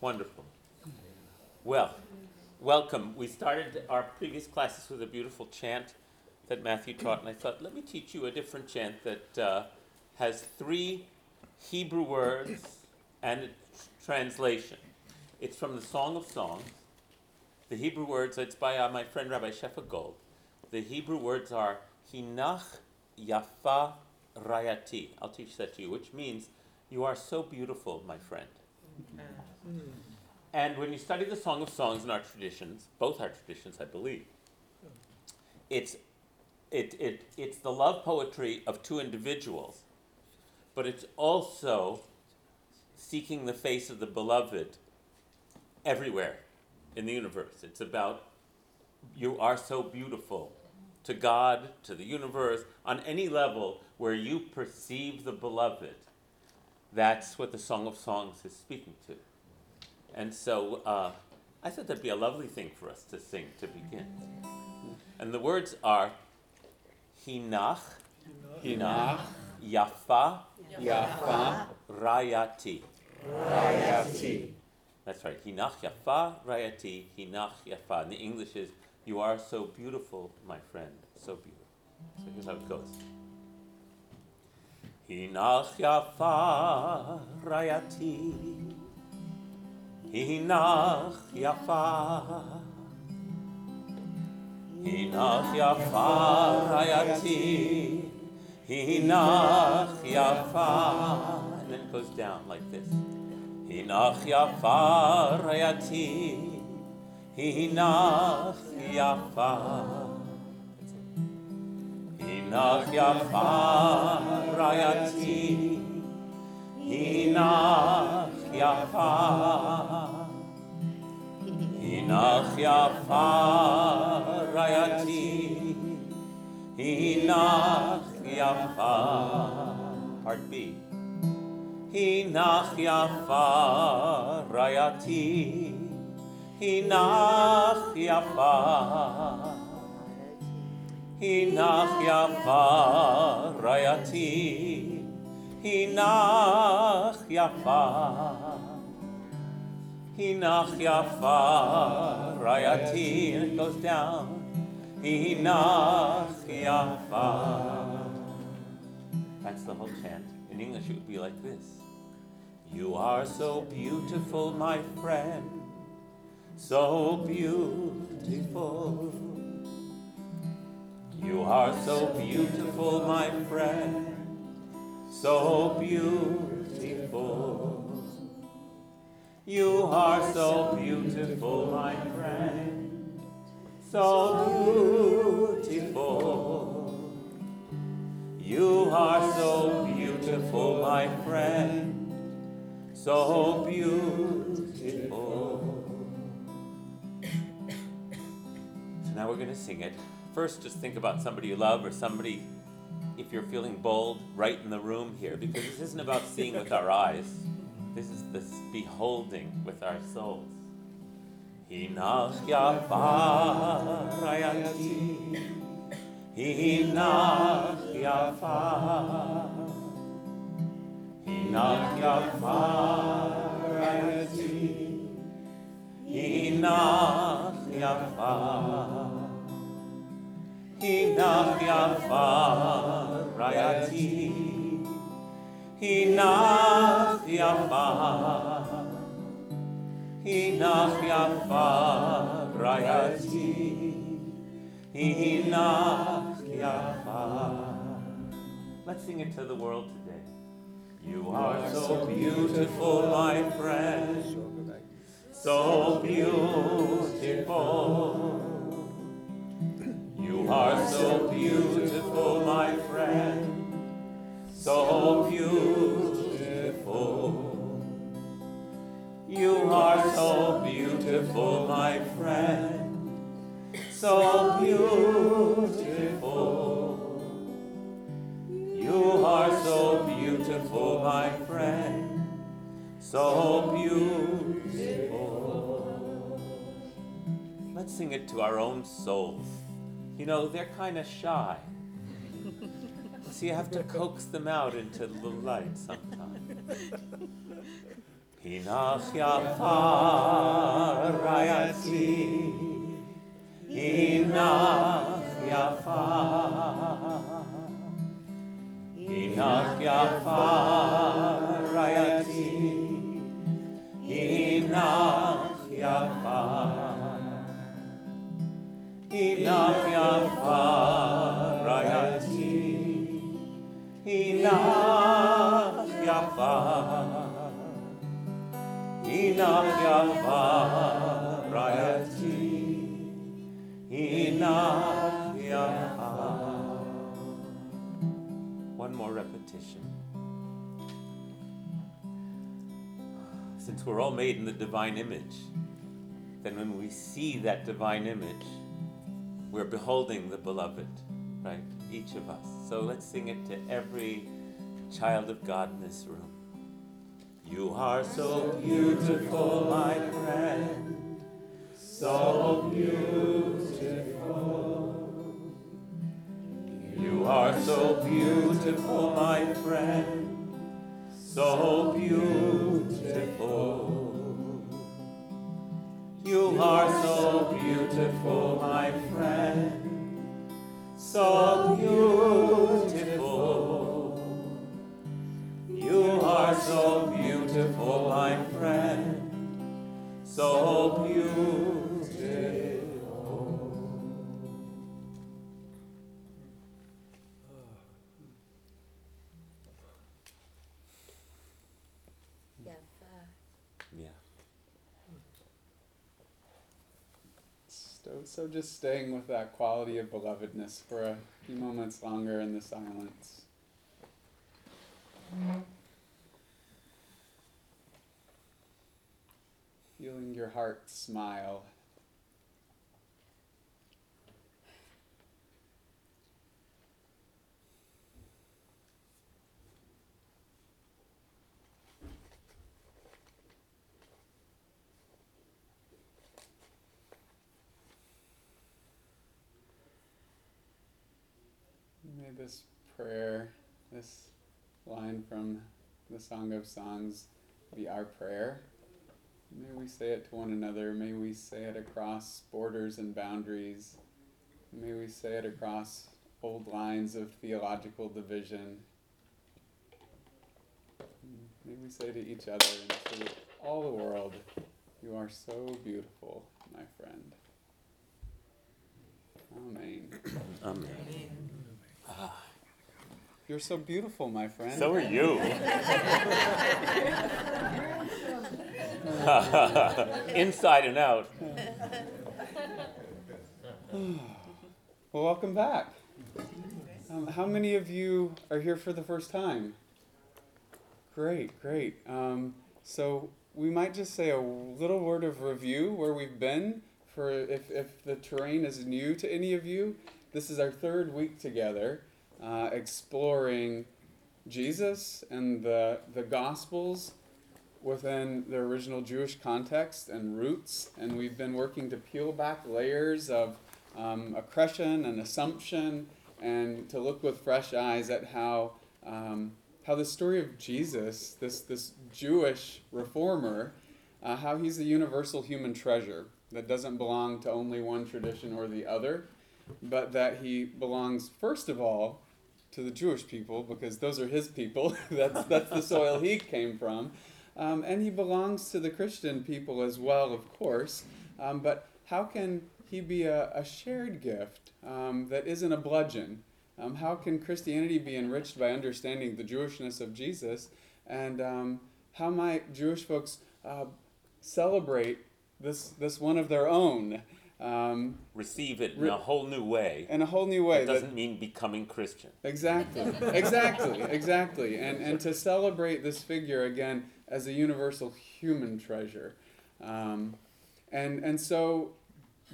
Wonderful. Well, welcome. We started our previous classes with a beautiful chant that Matthew taught, and I thought, let me teach you a different chant that uh, has three Hebrew words and a translation. It's from the Song of Songs. The Hebrew words, it's by uh, my friend Rabbi Shefa Gold. The Hebrew words are Hinach Yafa Rayati. I'll teach that to you, which means you are so beautiful, my friend. Mm. And when you study the Song of Songs in our traditions, both our traditions, I believe, it's, it, it, it's the love poetry of two individuals, but it's also seeking the face of the beloved everywhere in the universe. It's about you are so beautiful to God, to the universe, on any level where you perceive the beloved. That's what the Song of Songs is speaking to. And so uh, I thought that'd be a lovely thing for us to sing to begin. And the words are Hinach, Hinach, Yafa, Yafa, Rayati. Rayati. That's right. Hinach Yafa, Rayati, Hinach Yafa. And the English is You are so beautiful, my friend. So beautiful. So here's how it goes. Hinach Yafa, Rayati. Hinach Yafa. Hinach Yafa, Rayati. Hinach Yafa. And then it goes down like this. Hinach Yafa, Rayati. Hinach Yafa. Hinach Yafa, Rayati. Hinach Yafa. Hinach Yafa, Rayati. Hinach Yafa. Part B. Hinach Yafa, Rayati. Hinach Yafa. Hinach Yafa, Rayati. Hinach Yafa. Hinach Yafa, Rayati. Goes down. Hinach Yafa. That's the whole chant. In English, it would be like this You are so beautiful, my friend. So beautiful. You are so beautiful, my friend. So beautiful. You are so beautiful, my friend. So beautiful. You are so beautiful, my friend. So beautiful. Now we're going to sing it. First, just think about somebody you love or somebody, if you're feeling bold, right in the room here, because this isn't about seeing with our eyes. This is this beholding with our souls. Hinach yafa rayati, hinach yafa, hinach yafa rayati, hinach yafa. Hinach yafa rayati, hinach yafa, hinach yafa rayati, hinach yafa. Let's sing it to the world today. You are so beautiful, my friend, so beautiful. You are so beautiful, my friend, so beautiful. You are so beautiful, my friend, so beautiful. You are so beautiful, my friend, so beautiful. Let's sing it to our own souls. You know, they're kind of shy. So you have to coax them out into the light sometimes. Hinach yafa rayati Hinach yafa Hinach rayati Hinach yafa Hinach yafa rayati Hinach yafa One more repetition. Since we're all made in the divine image, then when we see that divine image, we're beholding the beloved, right? Each of us. So let's sing it to every child of God in this room. You are so beautiful, my friend, so beautiful. You are so beautiful, my friend, so beautiful. You are so beautiful, my friend, so beautiful. You are so beautiful, my friend, so beautiful. So, just staying with that quality of belovedness for a few moments longer in the silence. Feeling your heart smile. May this prayer, this line from the Song of Songs, be our prayer. May we say it to one another. May we say it across borders and boundaries. May we say it across old lines of theological division. May we say to each other and to all the world, You are so beautiful, my friend. Amen. Amen. You're so beautiful, my friend. So are you. Inside and out. Well, welcome back. Um, how many of you are here for the first time? Great, great. Um, so we might just say a little word of review where we've been for if, if the terrain is new to any of you. This is our third week together, uh, exploring Jesus and the the Gospels within the original Jewish context and roots, and we've been working to peel back layers of um, accretion and assumption, and to look with fresh eyes at how um, how the story of Jesus, this this Jewish reformer, uh, how he's a universal human treasure that doesn't belong to only one tradition or the other, but that he belongs first of all to the Jewish people because those are his people. that's that's the soil he came from, um, and he belongs to the Christian people as well, of course. Um, but how can he be a, a shared gift um, that isn't a bludgeon? Um, how can Christianity be enriched by understanding the Jewishness of Jesus? And um, how might Jewish folks uh, celebrate this this one of their own um, Receive it in Re- a whole new way. in a whole new way? It doesn't mean becoming Christian. Exactly, exactly, exactly. And, and to celebrate this figure again as a universal human treasure. Um, and, and so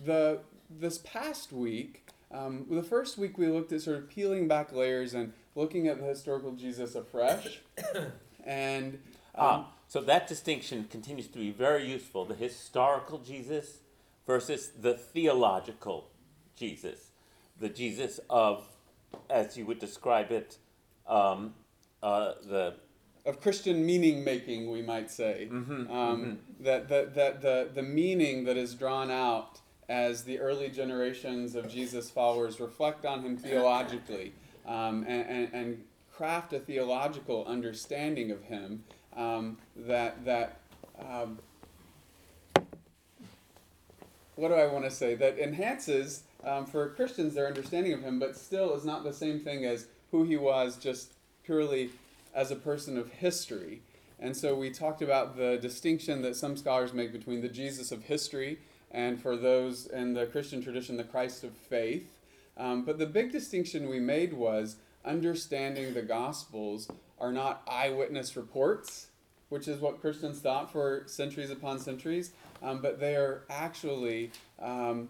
the, this past week, um, the first week we looked at sort of peeling back layers and looking at the historical Jesus afresh. And um, Ah, so that distinction continues to be very useful. The historical Jesus versus the theological Jesus. The Jesus of, as you would describe it, um, uh, the of Christian meaning making, we might say. Mhm, Um, That, that, that the, the meaning that is drawn out as the early generations of Jesus' followers reflect on him theologically um, and, and, and craft a theological understanding of him um, that, that um, what do I want to say? That enhances um, for Christians their understanding of him, but still is not the same thing as who he was just purely as a person of history. And so we talked about the distinction that some scholars make between the Jesus of history and for those in the Christian tradition, the Christ of faith. Um, but the big distinction we made was understanding the Gospels are not eyewitness reports, which is what Christians thought for centuries upon centuries, um, but they are actually um,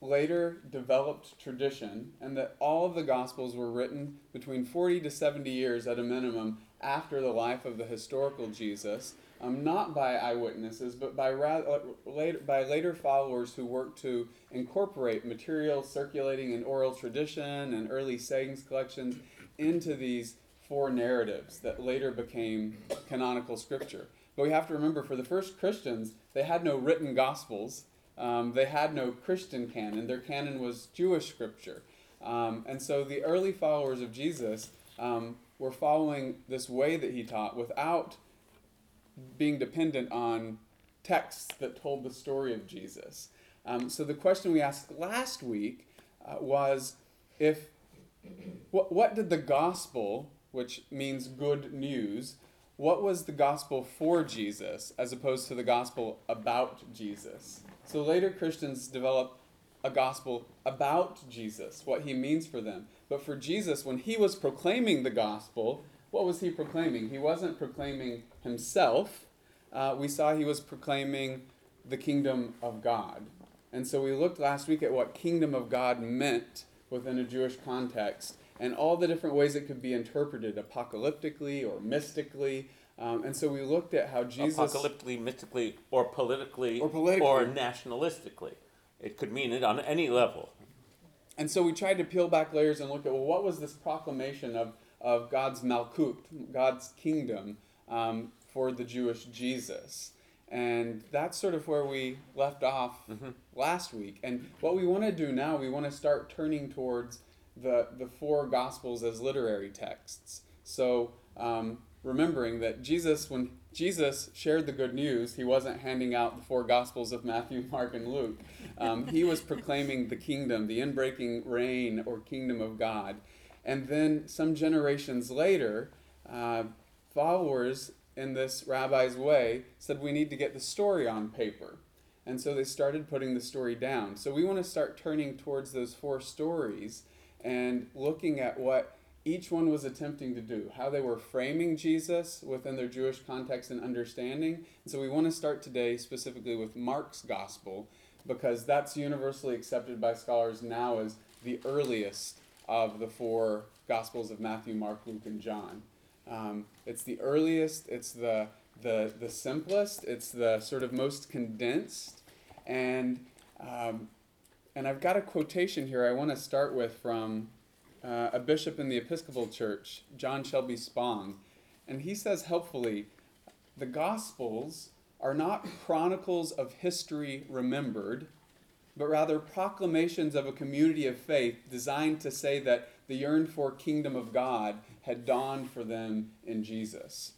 later developed tradition, and that all of the Gospels were written between 40 to 70 years at a minimum after the life of the historical Jesus, um, not by eyewitnesses, but by, ra- uh, later, by later followers who worked to incorporate material circulating in oral tradition and early sayings collections into these four narratives that later became canonical scripture. But we have to remember for the first Christians, they had no written gospels. Um, they had no Christian canon. Their canon was Jewish scripture. Um, and so the early followers of Jesus um, were following this way that he taught without being dependent on texts that told the story of Jesus. Um, so the question we asked last week uh, was if what, what did the gospel, which means good news, what was the gospel for Jesus as opposed to the gospel about Jesus? So later Christians developed a gospel about Jesus, what he means for them. But for Jesus, when he was proclaiming the gospel, what was he proclaiming? He wasn't proclaiming himself. Uh, we saw he was proclaiming the kingdom of God. And so we looked last week at what kingdom of God meant within a Jewish context and all the different ways it could be interpreted apocalyptically or mystically. Um, and so we looked at how Jesus. Apocalyptically, mystically, or politically, Or politically. or nationalistically. It could mean it on any level. And so we tried to peel back layers and look at well, what was this proclamation of, of God's Malkut, God's kingdom, um, for the Jewish Jesus? And that's sort of where we left off last week. And what we want to do now, we want to start turning towards the, the four Gospels as literary texts. So um, remembering that Jesus, when Jesus shared the good news, he wasn't handing out the four Gospels of Matthew, Mark, and Luke. Um, he was proclaiming the kingdom, the inbreaking reign or kingdom of God. And then some generations later, uh, followers in this rabbi's way said we need to get the story on paper. And so they started putting the story down. So we want to start turning towards those four stories and looking at what each one was attempting to do, how they were framing Jesus within their Jewish context and understanding. And so we want to start today specifically with Mark's gospel because that's universally accepted by scholars now as the earliest of the four gospels of Matthew, Mark, Luke, and John. Um, it's the earliest, it's the, the, the simplest, it's the sort of most condensed. And, um, and I've got a quotation here I want to start with from uh, a bishop in the Episcopal Church, John Shelby Spong. And he says helpfully the Gospels are not chronicles of history remembered, but rather proclamations of a community of faith designed to say that the yearned for kingdom of God had dawned for them in Jesus.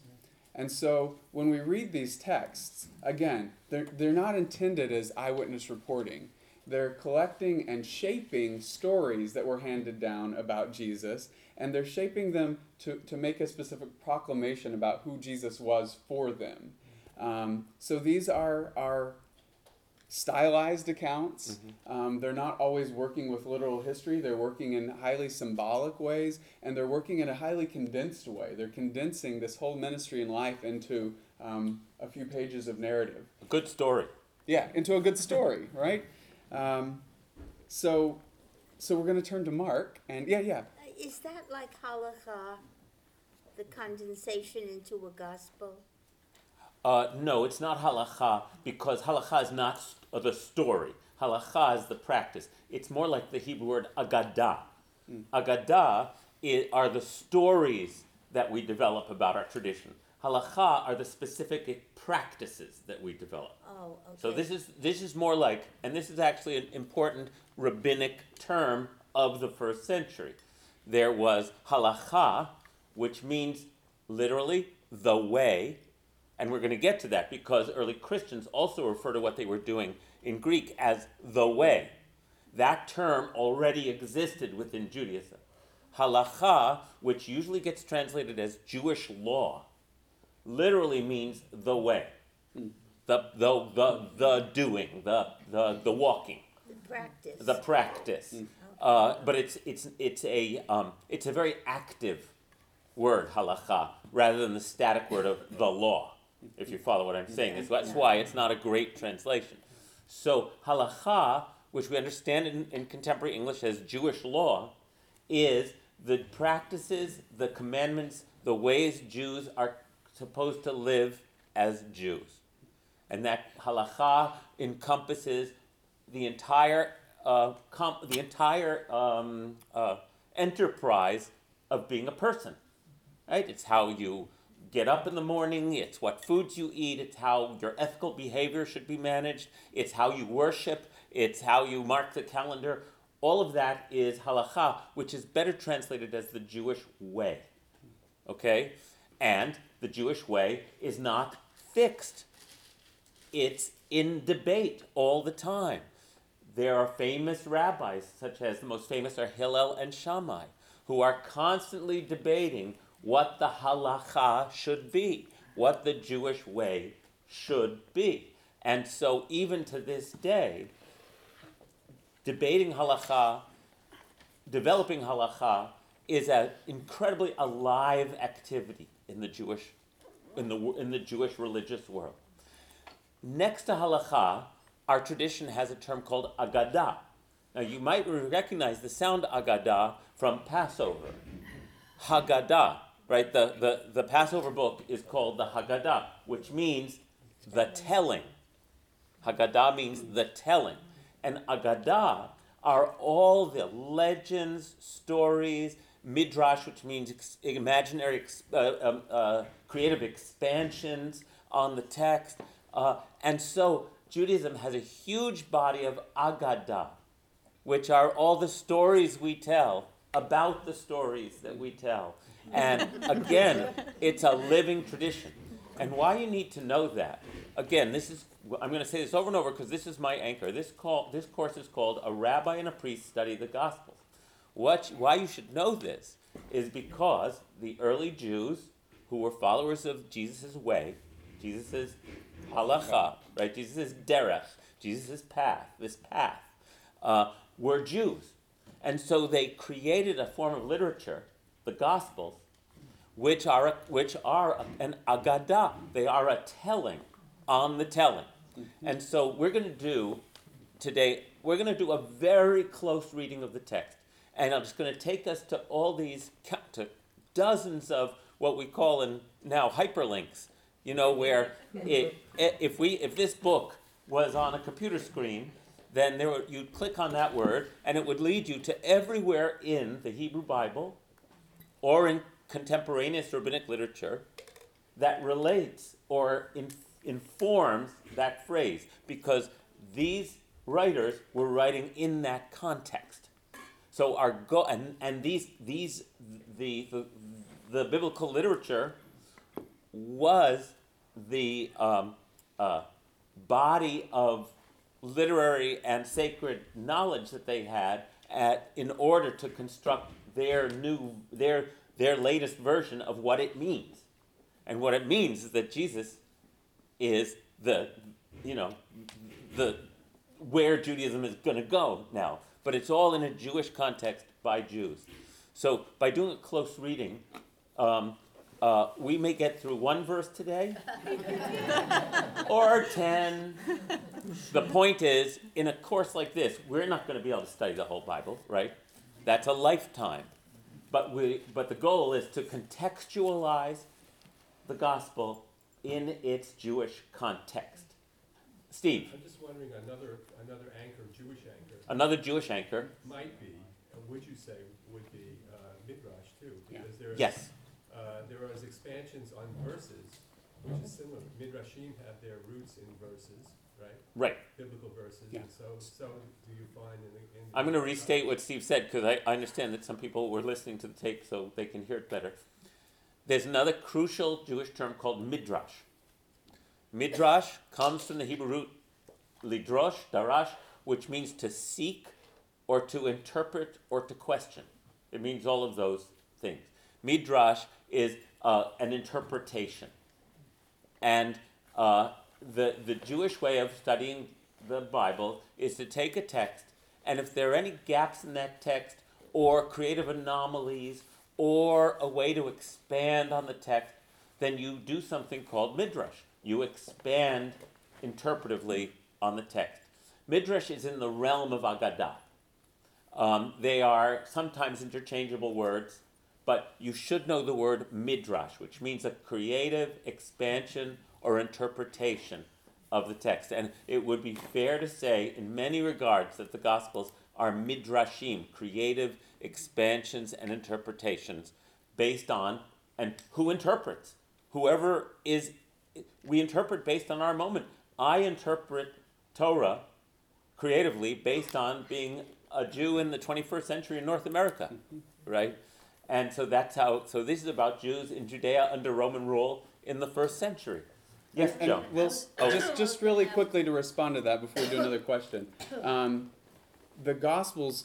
And so when we read these texts, again, they're, they're not intended as eyewitness reporting. They're collecting and shaping stories that were handed down about Jesus, and they're shaping them to, to make a specific proclamation about who Jesus was for them. Um, so these are, are stylized accounts. Um, they're not always working with literal history, they're working in highly symbolic ways, and they're working in a highly condensed way. They're condensing this whole ministry and life into um, a few pages of narrative. A good story. Yeah, into a good story, right? Um, so, so we're going to turn to Mark, and yeah, yeah. Is that like halakha, the condensation into a gospel? Uh, no, it's not halacha because halacha is not st- the story. Halacha is the practice. It's more like the Hebrew word agadah. Agadah i- are the stories that we develop about our tradition. Halacha are the specific practices that we develop. Oh, okay. So this is this is more like, and this is actually an important rabbinic term of the first century. There was halacha, which means literally the way, and we're going to get to that because early Christians also refer to what they were doing in Greek as the way. That term already existed within Judaism. Halacha, which usually gets translated as Jewish law, literally means the way, the, the, the, the doing, the, the, the walking, The practice. the practice. Uh, but it's, it's, it's, a, um, it's a very active word, halacha, rather than the static word of the law, if you follow what I'm saying. It's- That's why it's not a great translation. So, halacha, which we understand in, in contemporary English as Jewish law, is the practices, the commandments, the ways Jews are supposed to live as Jews. And that halacha encompasses the entire, uh, the entire um, uh, enterprise of being a person. Right? It's how you get up in the morning, it's what foods you eat, it's how your ethical behavior should be managed, it's how you worship, it's how you mark the calendar. All of that is halacha, which is better translated as the Jewish way. Okay? And the Jewish way is not fixed, it's in debate all the time. There are famous rabbis, such as the most famous are Hillel and Shammai, who are constantly debating what the halacha should be, what the Jewish way should be. And so, even to this day, debating halacha, developing halacha, is an incredibly alive activity in the Jewish, in the, in the Jewish religious world. Next to halacha, our tradition has a term called agadah. Now, you might recognize the sound agadah from Passover. Haggadah, right? The, the, the Passover book is called the Haggadah, which means the telling. Haggadah means the telling. And Agadah are all the legends, stories, midrash, which means ex- imaginary, ex- uh, um, uh, creative expansions on the text. Uh, and so Judaism has a huge body of Agadah, which are all the stories we tell about the stories that we tell. And again, it's a living tradition. And why you need to know that, again, this is, I'm going to say this over and over because this is my anchor. This, call, this course is called A Rabbi and a Priest Study the Gospels. What, why you should know this is because the early Jews who were followers of Jesus' way, Jesus' halacha, right? Jesus' derech, Jesus' path, this path, uh, were Jews. And so they created a form of literature, the Gospels, which are, a, which are an agadah. They are a telling on the telling. And so we're going to do today, we're going to do a very close reading of the text. And I'm just going to take us to all these, to dozens of what we call in now hyperlinks, you know, where it, if, we, if this book was on a computer screen, then there were, you'd click on that word and it would lead you to everywhere in the Hebrew Bible or in contemporaneous rabbinic literature that relates or in, informs that phrase because these writers were writing in that context. So our go and, and these these the, the the biblical literature was the um, uh, body of literary and sacred knowledge that they had at, in order to construct their new their their latest version of what it means. And what it means is that Jesus is the you know the where Judaism is going to go now. But it's all in a Jewish context by Jews. So by doing a close reading, um, uh, we may get through one verse today or 10. The point is, in a course like this, we're not going to be able to study the whole Bible, right? That's a lifetime. But, we, but the goal is to contextualize the gospel in its Jewish context. Steve, I'm just wondering, another, another anchor, Jewish anchor, another Jewish anchor. might be, would you say, would be uh, Midrash too? Because there's Yes. uh, uh, there is expansions on verses, which is similar. Midrashim have their roots in verses, right? Right. Biblical verses, Yeah. and so, so do you find in the, in. the- I'm going to restate what Steve said because I, I understand that some people were listening to the tape so they can hear it better. There's another crucial Jewish term called midrash. Midrash comes from the Hebrew root lidrosh, darash, which means to seek or to interpret or to question. It means all of those things. Midrash is uh, an interpretation. And uh, the, the Jewish way of studying the Bible is to take a text, and if there are any gaps in that text, or creative anomalies, or a way to expand on the text, then you do something called midrash. You expand interpretively on the text. Midrash is in the realm of Agadah. Um, they are sometimes interchangeable words, but you should know the word midrash, which means a creative expansion or interpretation of the text. And it would be fair to say, in many regards, that the Gospels are midrashim, creative expansions and interpretations based on, and who interprets? Whoever is, we interpret based on our moment. I interpret Torah creatively based on being a Jew in the 21st century in North America, right? And so that's how, so this is about Jews in Judea under Roman rule in the first century. Yes, And Joan. we'll Oh. just just really quickly to respond to that before we do another question. Um, the Gospels,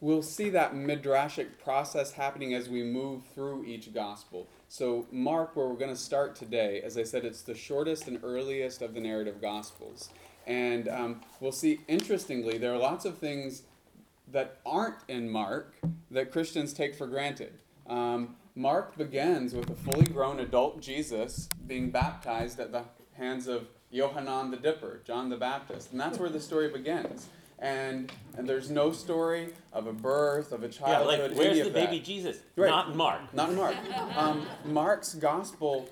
we'll see that midrashic process happening as we move through each Gospel. So Mark, where we're going to start today, as I said, it's the shortest and earliest of the narrative Gospels, and um, we'll see. Interestingly, there are lots of things that aren't in Mark that Christians take for granted. Um, Mark begins with a fully grown adult Jesus being baptized at the hands of Yohanan the Dipper, John the Baptist, and that's where the story begins. And and there's no story of a birth of a childhood. Yeah, like where's any the that. baby Jesus? Right. Not in Mark. Not in Mark. Um, Mark's gospel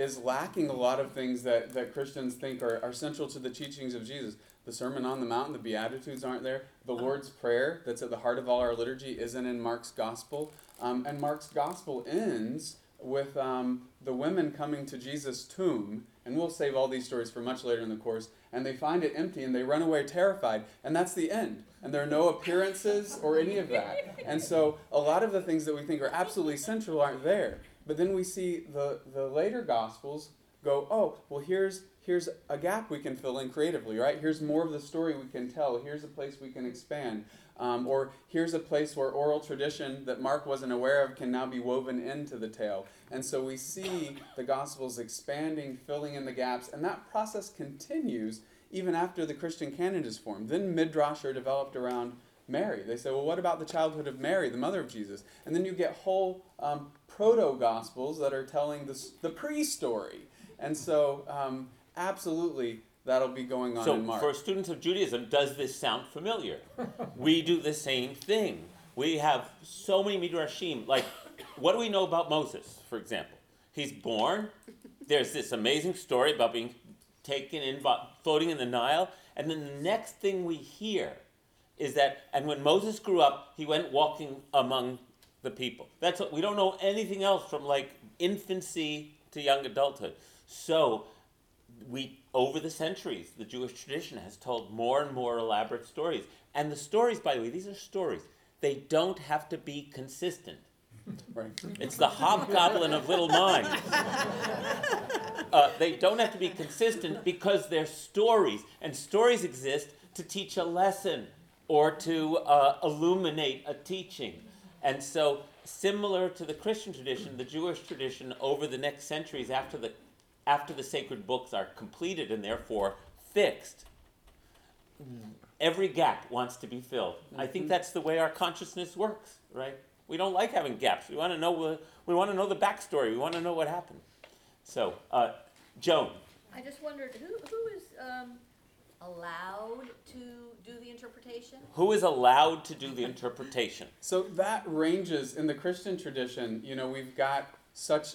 is lacking a lot of things that, that Christians think are, are central to the teachings of Jesus. The Sermon on the Mount, the Beatitudes aren't there. The Lord's Prayer, that's at the heart of all our liturgy, isn't in Mark's gospel. Um, and Mark's gospel ends with um, the women coming to Jesus' tomb, and we'll save all these stories for much later in the course, and they find it empty and they run away terrified, and that's the end. And there are no appearances or any of that. And so a lot of the things that we think are absolutely central aren't there. But then we see the, the later gospels go, oh, well here's here's a gap we can fill in creatively, right? Here's more of the story we can tell. Here's a place we can expand. Um, or here's a place where oral tradition that Mark wasn't aware of can now be woven into the tale. And so we see the Gospels expanding, filling in the gaps, and that process continues even after the Christian canon is formed. Then Midrash are developed around Mary. They say, well, what about the childhood of Mary, the mother of Jesus? And then you get whole um, proto Gospels that are telling the, the pre story. And so, um, absolutely, that'll be going on So, in Mark. for students of Judaism, does this sound familiar? we do the same thing. We have so many midrashim. Like, what do we know about Moses, for example? He's born. There's this amazing story about being taken in, floating in the Nile, and then the next thing we hear is that, and when Moses grew up, he went walking among the people. That's what, we don't know anything else from like infancy to young adulthood. So, we over the centuries the jewish tradition has told more and more elaborate stories and the stories by the way these are stories they don't have to be consistent right. it's the hobgoblin of little minds uh, they don't have to be consistent because they're stories and stories exist to teach a lesson or to uh, illuminate a teaching and so similar to the christian tradition the jewish tradition over the next centuries after the after the sacred books are completed and therefore fixed, every gap wants to be filled. I think that's the way our consciousness works, right? We don't like having gaps. We want to know. the- We want to know the backstory. We want to know what happened. So, uh, Joan, I just wondered, who, who is, um, allowed to do the interpretation? who is allowed to do the interpretation? So that ranges in the Christian tradition. You know, we've got such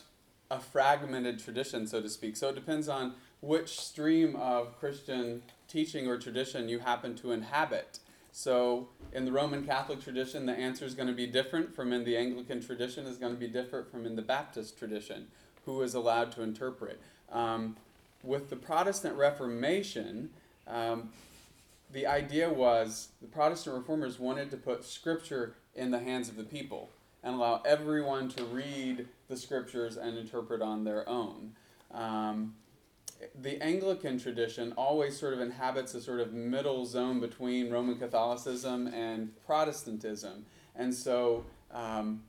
a fragmented tradition, so to speak. So it depends on which stream of Christian teaching or tradition you happen to inhabit. So in the Roman Catholic tradition, the answer is going to be different from in the Anglican tradition is going to be different from in the Baptist tradition. Who is allowed to interpret? Um, with the Protestant Reformation, um, the idea was the Protestant reformers wanted to put Scripture in the hands of the people and allow everyone to read the Scriptures and interpret on their own. Um, the Anglican tradition always sort of inhabits a sort of middle zone between Roman Catholicism and Protestantism. And so, um,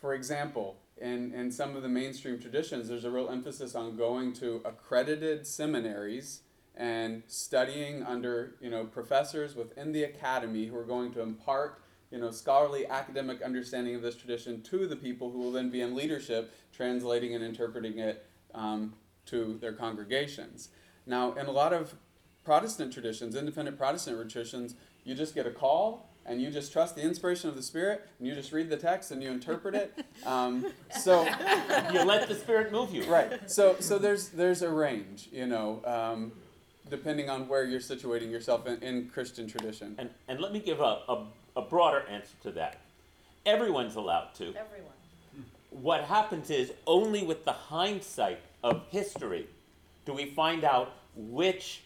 for example, in, in some of the mainstream traditions, there's a real emphasis on going to accredited seminaries and studying under you know professors within the academy who are going to impart you know scholarly academic understanding of this tradition to the people who will then be in leadership translating and interpreting it um, to their congregations. Now in a lot of protestant traditions independent protestant traditions you just get a call and you just trust the inspiration of the spirit and you just read the text and you interpret it. Um, so You let the Spirit move you. right. So so there's there's a range you know um, depending on where you're situating yourself in, in christian tradition And, and let me give a, a, a broader answer to that. Everyone's allowed to. Everyone. What happens is only with the hindsight of history do we find out which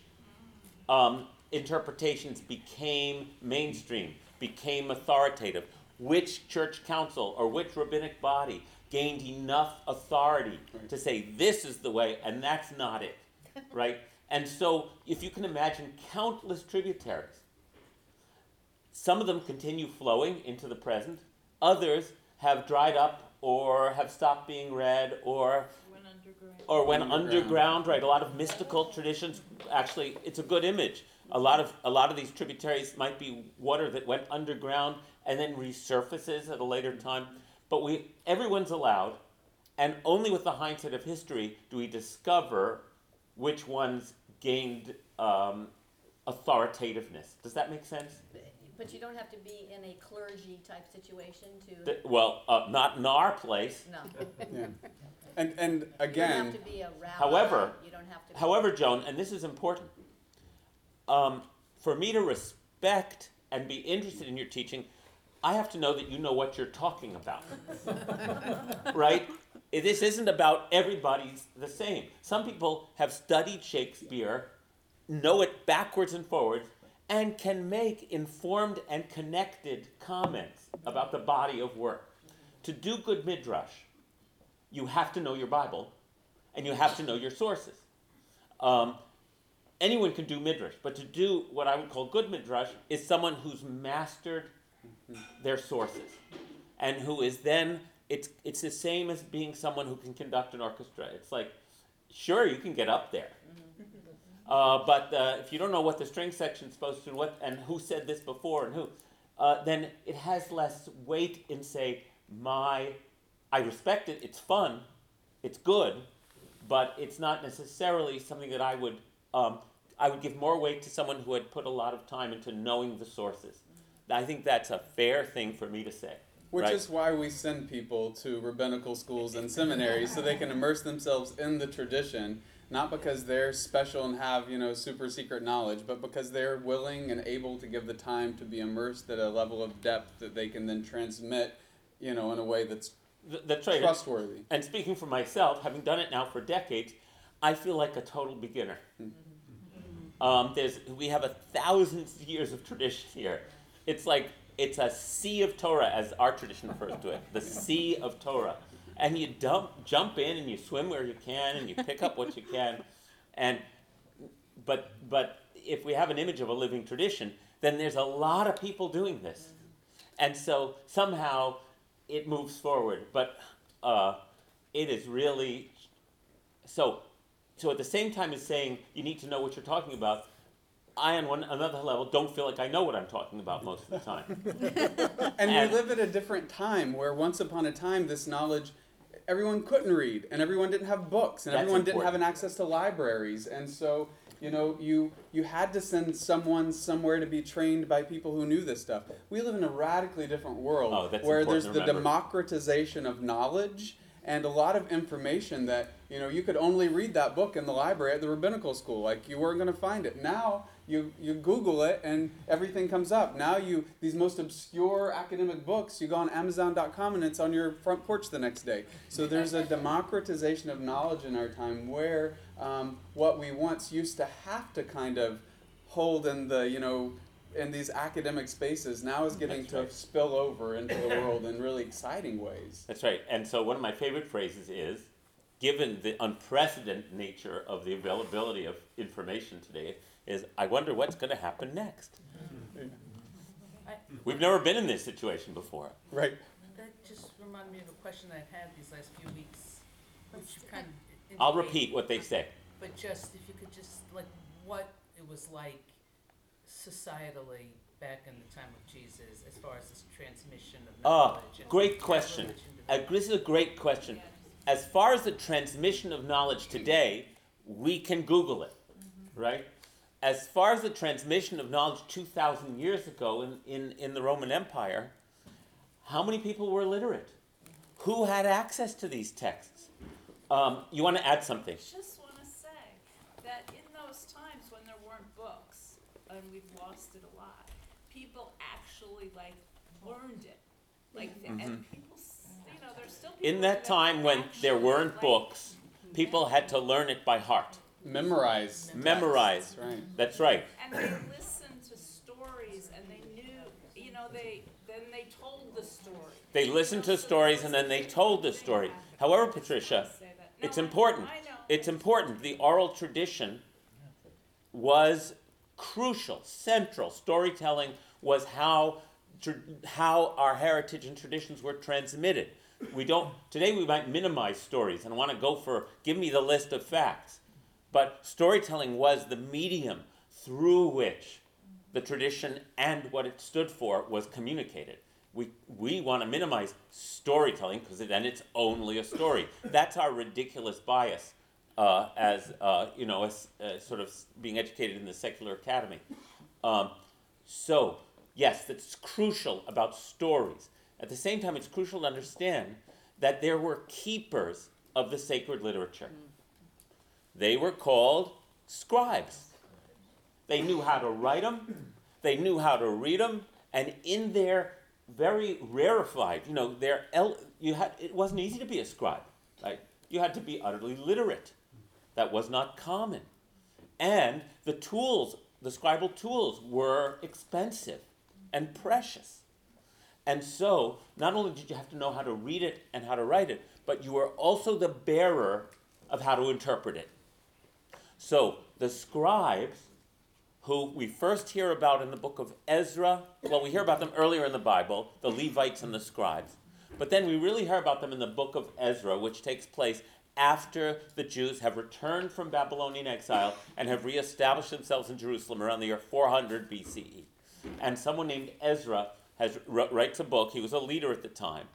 um, interpretations became mainstream, became authoritative, which church council or which rabbinic body gained enough authority Right. to say this is the way and that's not it, right? And so, if you can imagine countless tributaries, some of them continue flowing into the present, others have dried up or have stopped being read or Went underground. or went Underground. underground, right? A lot of mystical traditions. Actually, it's a good image. A lot of a lot of these tributaries might be water that went underground and then resurfaces at a later time. But we everyone's allowed, and only with the hindsight of history do we discover which ones gained um, authoritativeness. Does that make sense? But you don't have to be in a clergy type situation to, Th- well, uh, not in our place. no. yeah and and You don't again have to be a rabbi. However- You don't have to be. However, Joan, and this is important, um, for me to respect and be interested in your teaching, I have to know that you know what you're talking about. right? This isn't about everybody's the same. Some people have studied Shakespeare, know it backwards and forwards, and can make informed and connected comments about the body of work. To do good midrash, you have to know your Bible, and you have to know your sources. Um, anyone can do midrash, but to do what I would call good midrash is someone who's mastered their sources, and who is then it's it's the same as being someone who can conduct an orchestra. It's like, sure, you can get up there, uh, but uh, if you don't know what the string section's supposed to, what and who said this before and who, uh, then it has less weight in say my. I respect it. It's fun. It's good, but it's not necessarily something that I would. Um, I would give more weight to someone who had put a lot of time into knowing the sources. I think that's a fair thing for me to say. Which right? is why we send people to rabbinical schools and seminaries so they can immerse themselves in the tradition, not because they're special and have, you know, super secret knowledge, but because they're willing and able to give the time to be immersed at a level of depth that they can then transmit, you know, in a way that's Th- that's right. trustworthy. And speaking for myself, having done it now for decades, I feel like a total beginner. Um, there's, we have a thousand years of tradition here. It's like it's a sea of Torah, as our tradition refers to it, the sea of Torah. And you dump, jump in and you swim where you can and you pick up what you can. And but but if we have an image of a living tradition, then there's a lot of people doing this, and so somehow it moves forward. But uh, it is really so. So at the same time as saying you need to know what you're talking about, I on one another level don't feel like I know what I'm talking about most of the time. And, And- we live at a different time where once upon a time this knowledge everyone couldn't read and everyone didn't have books and That's everyone didn't have an access to libraries and so you know you you had to send someone somewhere to be trained by people who knew this stuff we live in a radically different world Oh, where there's the democratization of knowledge and a lot of information that you know you could only read that book in the library at the rabbinical school. Like you weren't going to find it. Now you you Google it and everything comes up. Now you these most obscure academic books you go on Amazon.com and it's on your front porch the next day. So there's a democratization of knowledge in our time where um, what we once used to have to kind of hold in the you know in these academic spaces now is getting That's to right. spill over into the world in really exciting ways. That's right. And so one of my favorite phrases is, given the unprecedented nature of the availability of information today, is I wonder what's going to happen next. We've never been in this situation before. Right. That just reminded me of a question I've had these last few weeks, which kind of. I'll repeat what they say. But just, if you could just, like, what it was like societally back in the time of Jesus, as far as this transmission of Ah, knowledge. and great how question. Uh, this is a great question. As far as the transmission of knowledge today, we can Google it, right? As far as the transmission of knowledge 2,000 years ago in, in, in the Roman Empire, how many people were literate? Who had access to these texts? Um, you want to add something? I just want to say that in those times when there weren't books, and we've lost it a lot, people actually like learned it. Like, and people, you know, there's still people. Mm-hmm. In that time when there weren't like, books, people had to learn it by heart. Memorize. Memorize. That's right. That's right. And they listened to stories and they knew, you know, they, then they told the story. They listened to stories and then they told the story. However, Patricia, it's important. It's important. The oral tradition was crucial, central. Storytelling was how how our heritage and traditions were transmitted. We don't today. We might minimize stories and want to go for give me the list of facts, but storytelling was the medium through which the tradition and what it stood for was communicated. We, we want to minimize storytelling because then it's only a story. That's our ridiculous bias uh, as, uh, you know, as uh, sort of being educated in the secular academy. Um, so, yes, that's crucial about stories. At the same time, it's crucial to understand that there were keepers of the sacred literature. They were called scribes. They knew how to write them, they knew how to read them, and in their very rarefied, you know, their el- you had it wasn't easy to be a scribe. Right? You had to be utterly literate. That was not common. And the tools, the scribal tools, were expensive and precious. And so, not only did you have to know how to read it and how to write it, but you were also the bearer of how to interpret it. So, the scribes, who we first hear about in the book of Ezra, well, we hear about them earlier in the Bible, the Levites and the scribes. But then we really hear about them in the book of Ezra, which takes place after the Jews have returned from Babylonian exile and have reestablished themselves in Jerusalem around the year 400 BCE. And someone named Ezra has, writes a book, he was a leader at the time,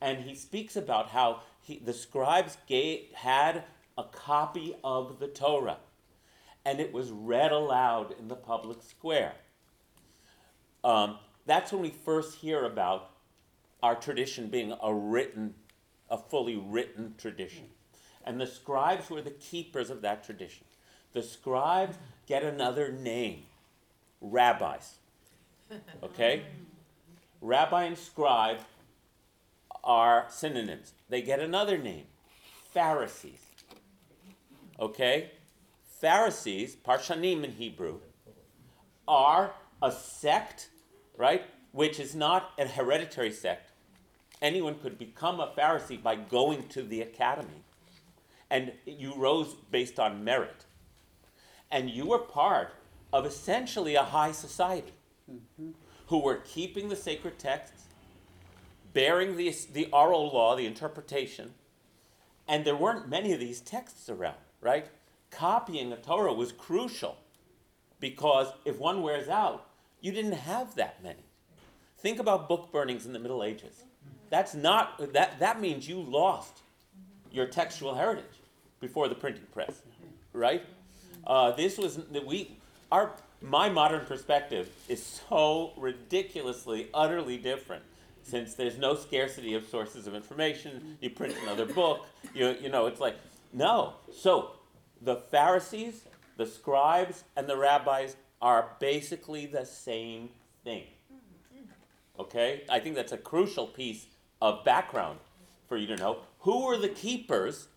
and he speaks about how he, the scribes gave, had a copy of the Torah, and it was read aloud in the public square. Um, that's when we first hear about our tradition being a written, a fully written tradition. And the scribes were the keepers of that tradition. The scribes get another name rabbis. Okay? Rabbi and scribe are synonyms. They get another name Pharisees. Okay? Pharisees, Parshanim in Hebrew, are a sect, right? Which is not a hereditary sect. Anyone could become a Pharisee by going to the academy. And you rose based on merit. And you were part of essentially a high society who were keeping the sacred texts, bearing the, the oral law, the interpretation, and there weren't many of these texts around, right? Copying the Torah was crucial because if one wears out, you didn't have that many. Think about book burnings in the Middle Ages. That's not that that means you lost your textual heritage before the printing press, right? Uh, this was we our my modern perspective is so ridiculously, utterly different since there's no scarcity of sources of information, you print another book. You, you know, it's like, no. So the Pharisees, the scribes, and the rabbis are basically the same thing. Okay? I think that's a crucial piece of background for you to know. Who were the keepers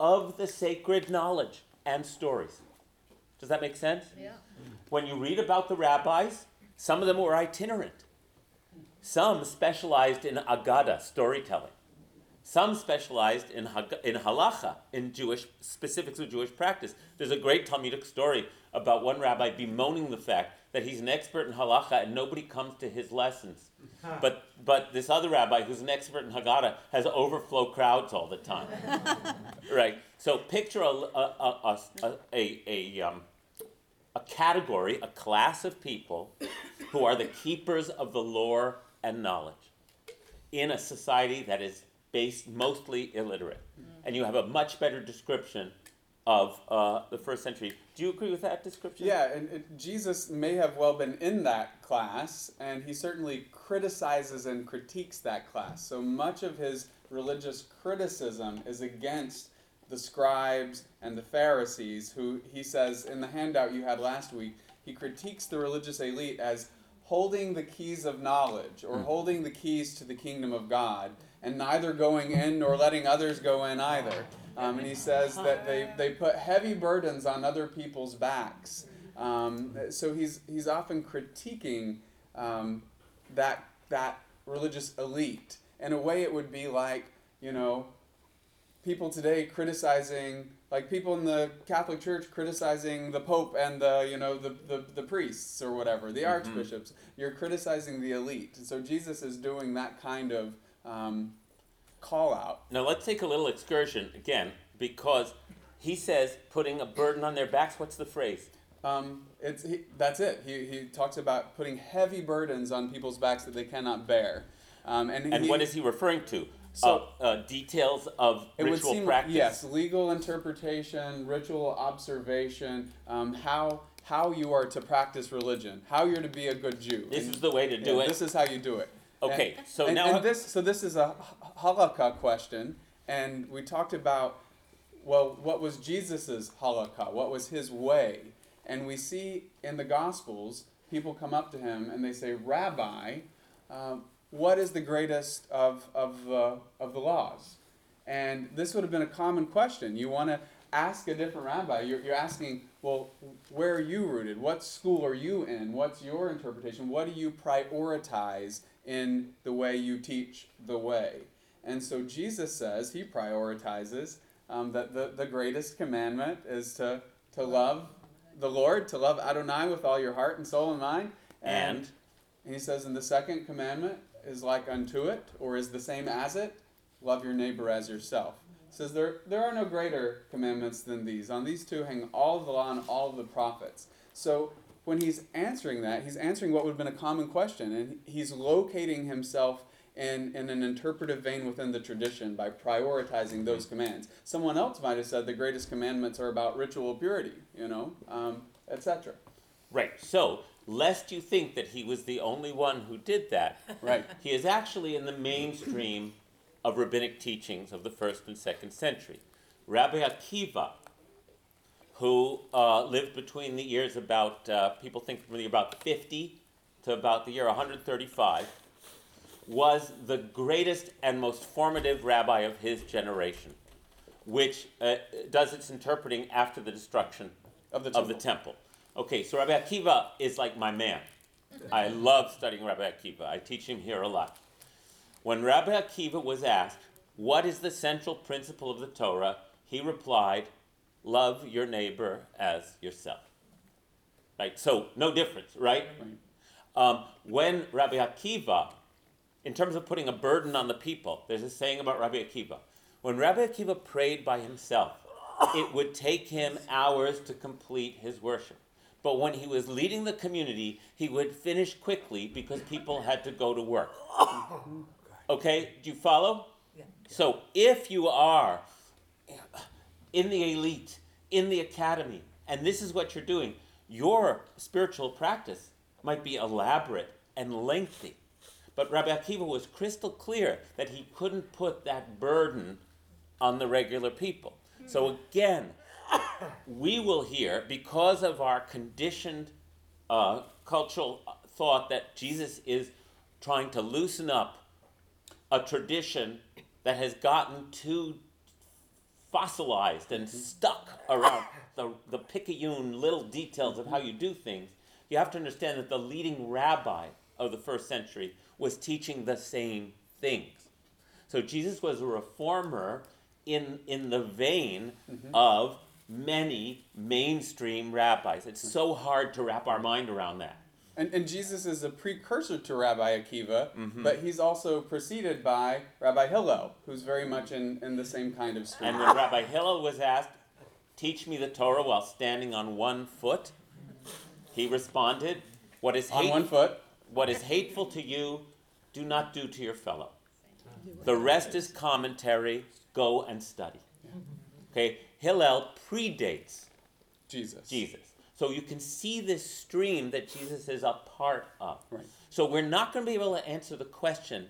of the sacred knowledge and stories? Does that make sense? Yeah. When you read about the rabbis, some of them were itinerant. Some specialized in agada, storytelling. Some specialized in, in halacha, in Jewish specifics of Jewish practice. There's a great Talmudic story about one rabbi bemoaning the fact that he's an expert in halacha and nobody comes to his lessons. But, but this other rabbi, who's an expert in Haggadah, has overflow crowds all the time. right? So picture a, a, a, a, a, a, um, a category, a class of people who are the keepers of the lore and knowledge in a society that is based mostly illiterate. And you have a much better description of uh, the first century. Do you agree with that description? Yeah, and it, Jesus may have well been in that class, and he certainly criticizes and critiques that class. So much of his religious criticism is against the scribes and the Pharisees, who he says in the handout you had last week, he critiques the religious elite as holding the keys of knowledge or holding the keys to the kingdom of God, and neither going in nor letting others go in either. Um, and he says that they, they put heavy burdens on other people's backs. Um, so he's, he's often critiquing um, that, that religious elite. In a way, it would be like, you know, people today criticizing, like people in the Catholic Church criticizing the Pope and the, you know, the, the, the priests or whatever, the archbishops. You're criticizing the elite. So Jesus is doing that kind of um, call out. Now let's take a little excursion again because he says putting a burden on their backs. What's the phrase? Um, it's, he, that's it. He, he talks about putting heavy burdens on people's backs that they cannot bear. Um, and And he, what is he referring to? So- uh, uh, details of it would ritual seem practice. yes, legal interpretation, ritual observation, um, how how you are to practice religion, how you're to be a good Jew. This And- is the way to do yeah, it. This is how you do it. Okay, And- so and, now and this so this is a halakha question, and we talked about well, what was Jesus's halakha? What was his way? And we see in the Gospels, people come up to him and they say, Rabbi, um, what is the greatest of, of, the, of the laws? And this would have been a common question. You want to ask a different rabbi. You're, you're asking, well, where are you rooted? What school are you in? What's your interpretation? What do you prioritize in the way you teach the way? And so Jesus says he prioritizes um, that the, the greatest commandment is to, to love the Lord, to love Adonai with all your heart and soul and mind. And? he says, and the second commandment is like unto it, or is the same as it, love your neighbor as yourself. He says there, there are no greater commandments than these. On these two hang all the law and all the prophets. So when he's answering that, he's answering what would have been a common question, and he's locating himself in, in an interpretive vein within the tradition by prioritizing those commands. Someone else might have said the greatest commandments are about ritual purity, you know, um, etc. right. So lest you think that he was the only one who did that, Right. he is actually in the mainstream of rabbinic teachings of the first and second century. Rabbi Akiva, who uh, lived between the years about, uh, people think from the about 50 to about the year 135, was the greatest and most formative rabbi of his generation, which uh, does its interpreting after the destruction Of the of the temple. Okay, so Rabbi Akiva is like my man. I love studying Rabbi Akiva. I teach him here a lot. When Rabbi Akiva was asked, What is the central principle of the Torah? he replied, Love your neighbor as yourself. Right? So, no difference, right? Um, when Rabbi Akiva, in terms of putting a burden on the people, there's a saying about Rabbi Akiva. When Rabbi Akiva prayed by himself, it would take him hours to complete his worship. But when he was leading the community, he would finish quickly because people had to go to work. Okay, do you follow? Yeah. So if you are in the elite, in the academy, and this is what you're doing, your spiritual practice might be elaborate and lengthy. But Rabbi Akiva was crystal clear that he couldn't put that burden on the regular people. So again, we will hear, because of our conditioned uh, cultural thought that Jesus is trying to loosen up a tradition that has gotten too fossilized and mm-hmm. stuck around the, the picayune little details of how you do things, you have to understand that the leading rabbi of the first century was teaching the same things. So Jesus was a reformer in, in the vein mm-hmm. of many mainstream rabbis. It's mm-hmm. so hard to wrap our mind around that. And, and Jesus is a precursor to Rabbi Akiva, Mm-hmm. but he's also preceded by Rabbi Hillel, who's very much in, in the same kind of stream. And when Rabbi Hillel was asked, Teach me the Torah while standing on one foot, he responded, What is, On one foot, what is hateful to you, do not do to your fellow. The rest is commentary. Go and study. Okay, Hillel predates Jesus. Jesus. So you can see this stream that Jesus is a part of. Right. So we're not going to be able to answer the question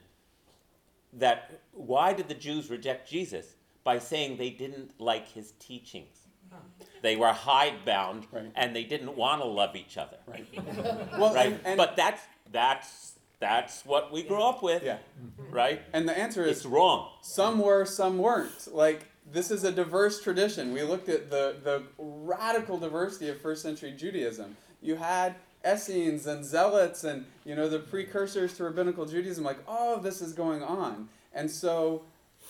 that why did the Jews reject Jesus by saying they didn't like his teachings. They were hidebound Right. and they didn't want to love each other. Right. Well, Right? and, and, but that's that's that's what we grew up with. yeah. Right? And the answer is It's wrong. some were, some weren't. Like this is a diverse tradition. We looked at the the radical diversity of first century Judaism. You had Essenes and Zealots and you know the precursors to rabbinical Judaism. Like all of this is going on, and so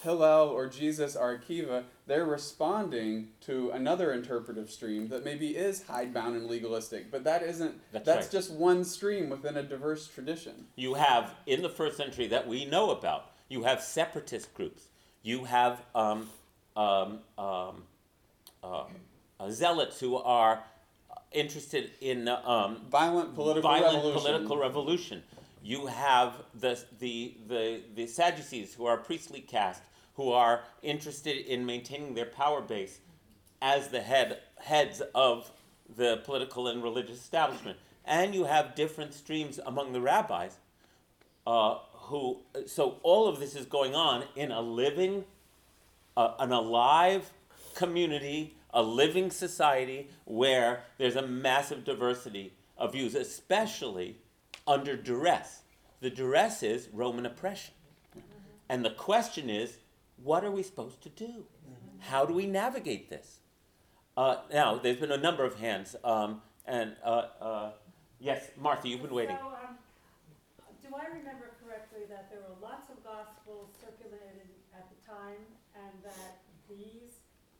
Hillel or Jesus or Akiva, they're responding to another interpretive stream that maybe is hidebound and legalistic, but that isn't. That's that's right. just one stream within a diverse tradition. You have in the first century that we know about. You have separatist groups. You have um, um, um, uh, uh, zealots who are interested in uh, um, Violent political violent revolution. political revolution. You have the, the, the, the Sadducees, who are a priestly caste, who are interested in maintaining their power base as the head, heads of the political and religious establishment. And you have different streams among the rabbis uh, who, so all of this is going on in a living, uh, an alive community, a living society where there's a massive diversity of views, especially under duress. The duress is Roman oppression. And the question is, what are we supposed to do? How do we navigate this? Uh, now, there's been a number of hands, um, and uh, uh, yes, Martha, you've been waiting. So, um, do I remember correctly that there were lots of gospels circulated at the time that these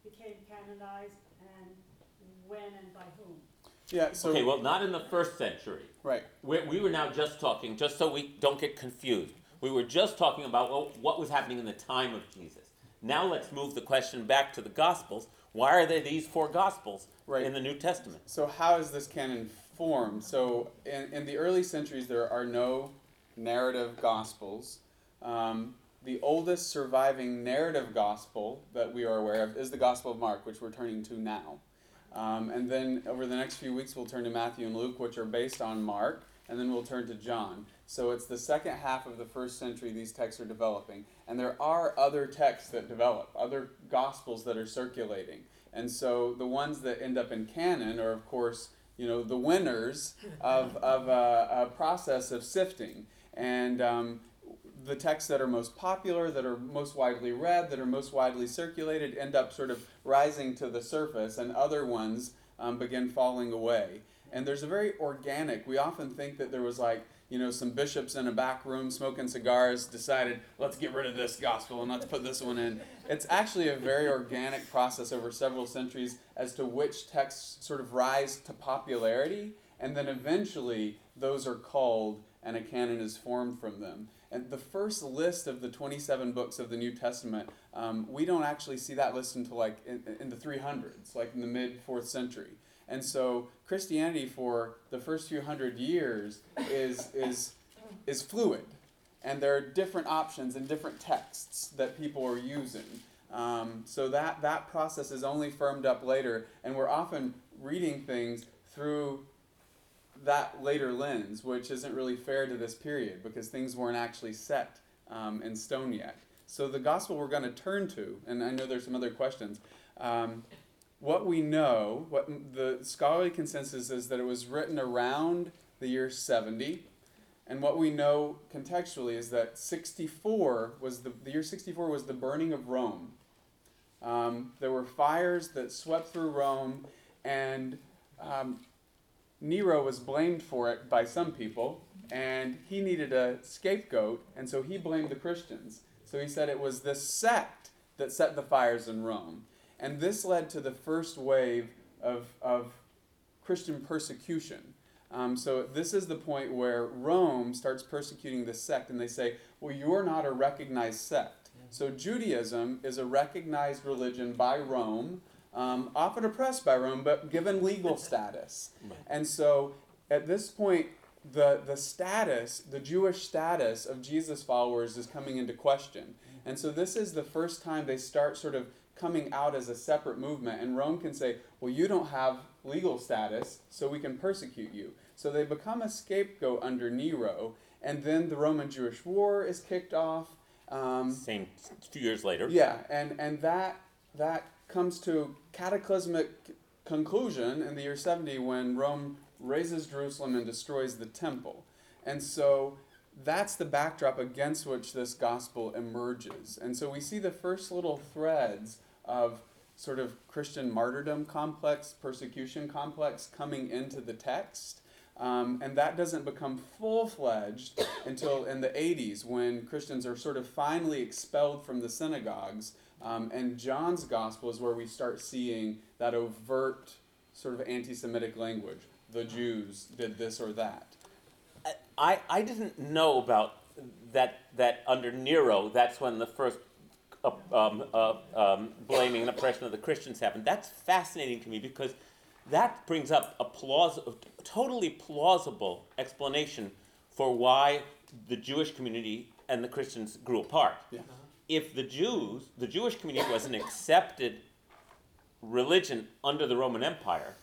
became canonized and when and by whom? Yeah. So Okay, well, not in the first century. right. We, we were now just talking, just so we don't get confused. We were just talking about well, what was happening in the time of Jesus. Now let's move the question back to the Gospels. Why are there these four Gospels Right. in the New Testament? So how is this canon formed? So in, in the early centuries, there are no narrative gospels. Um, the oldest surviving narrative gospel that we are aware of is the Gospel of Mark, which we're turning to now. Um, and then over the next few weeks, we'll turn to Matthew and Luke, which are based on Mark, and then we'll turn to John. So it's the second half of the first century these texts are developing. And there are other texts that develop, other gospels that are circulating. And so the ones that end up in canon are, of course, you know, the winners of, of a, a process of sifting. And um, the texts that are most popular, that are most widely read, that are most widely circulated, end up sort of rising to the surface, and other ones um, begin falling away. And there's a very organic, we often think that there was like, you know, some bishops in a back room smoking cigars decided, let's get rid of this gospel and let's put this one in. It's actually a very organic process over several centuries as to which texts sort of rise to popularity, and then eventually those are culled and a canon is formed from them. And the first list of the 27 books of the New Testament, um, we don't actually see that list until like in, in the 300s, like in the mid fourth century. And so Christianity for the first few hundred years is, is, is fluid. And there are different options and different texts that people are using. Um, so that, that process is only firmed up later, and we're often reading things through that later lens, which isn't really fair to this period because things weren't actually set um, in stone yet. So the gospel we're going to turn to, and I know there's some other questions. Um, what we know, what the scholarly consensus is that it was written around the year 70. And what we know contextually is that 64 was the, the year 64 was the burning of Rome. Um, there were fires that swept through Rome, and um, Nero was blamed for it by some people, and he needed a scapegoat, and so he blamed the Christians. So he said it was this sect that set the fires in Rome. And this led to the first wave of, of Christian persecution. Um, so this is the point where Rome starts persecuting the sect, and they say, well, you're not a recognized sect. So Judaism is a recognized religion by Rome, um, often oppressed by Rome, but given legal status. Right. And so at this point, the, the status, the Jewish status of Jesus followers is coming into question. And so this is the first time they start sort of coming out as a separate movement. And Rome can say, well, you don't have legal status, so we can persecute you. So they become a scapegoat under Nero. And then the Roman Jewish War is kicked off. Um, Same few years later. yeah, and, and that that comes to cataclysmic conclusion in the year 70 when Rome razes Jerusalem and destroys the temple. And so that's the backdrop against which this gospel emerges. And so we see the first little threads of sort of Christian martyrdom complex, persecution complex coming into the text. Um, and that doesn't become full fledged until in the 80s when Christians are sort of finally expelled from the synagogues. Um, and John's gospel is where we start seeing that overt sort of anti Semitic language. The Jews did this or that. I, I didn't know about that that under Nero that's when the first uh, um, uh, um, blaming and oppression of the Christians happened. That's fascinating to me because that brings up a plaus- totally plausible explanation for why the Jewish community and the Christians grew apart. Yeah. If the Jews, the Jewish community was an accepted religion under the Roman Empire,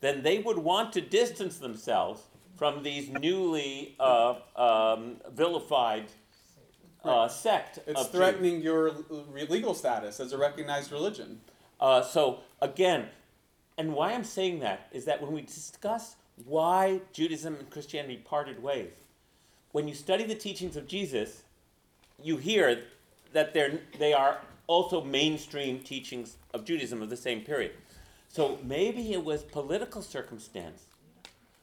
then they would want to distance themselves from these newly uh, um, vilified uh, sect It's of Jews. threatening your legal status as a recognized religion. Uh, so again, and why I'm saying that is that when we discuss why Judaism and Christianity parted ways, when you study the teachings of Jesus, you hear that they're, they are also mainstream teachings of Judaism of the same period. So maybe it was political circumstance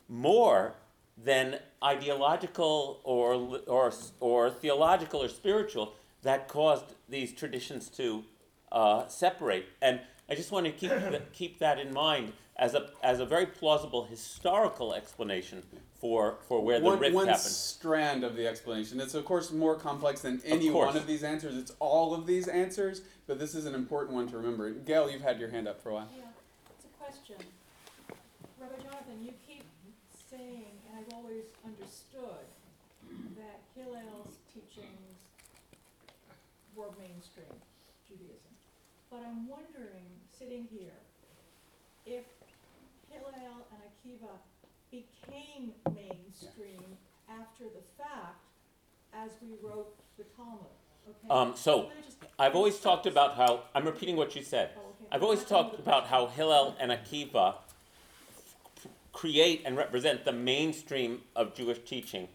more than ideological or, or, or theological or spiritual that caused these traditions to uh, separate. And I just want to keep, keep that in mind as a, as a very plausible historical explanation for, for where the one, rift one happened. strand of the explanation. It's of course more complex than any course. one of these answers. It's all of these answers, but this is an important one to remember. Gail, you've had your hand up for a while. Yeah, it's a question. Rabbi Jonathan, you keep saying, and I've always understood, that Hillel's teachings were mainstream Judaism. But I'm wondering, sitting here, if Akiva became mainstream after the fact as we wrote the Talmud, okay? Um, so, Let me just- I've always talked about how, I'm repeating what you said. Oh, okay. I've always talked about how. Hillel and Akiva create and represent the mainstream of Jewish teaching.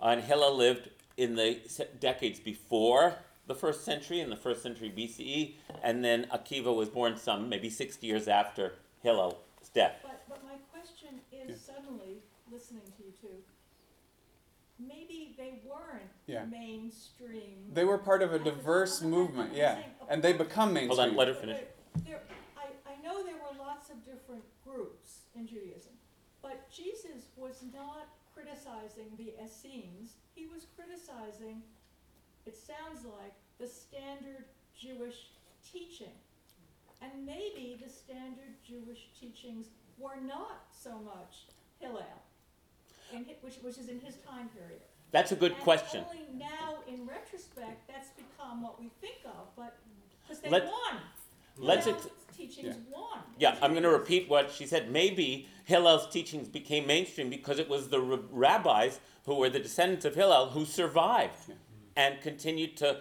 And Hillel lived in the decades before the first century, in the first century BCE, and then Akiva was born some maybe 60 years after Hillel's death. But, but my question is suddenly, listening to you two, maybe they weren't Yeah. mainstream. They were part of a at the time. diverse movement, yeah, saying and they part- become Hold mainstream. on, let her But finish. There, I, I know there were lots of different groups in Judaism, but Jesus was not criticizing the Essenes. He was criticizing, it sounds like, the standard Jewish teaching. And maybe the standard Jewish teachings were not so much Hillel, in hi- which, which is in his time period. That's a good And question. only now, in retrospect, that's become what we think of, but, because they Let- won. let's, Hillel's ex- teachings won. yeah, I'm gonna repeat what she said. Maybe Hillel's teachings became mainstream because it was the r- rabbis who were the descendants of Hillel who survived and continued to,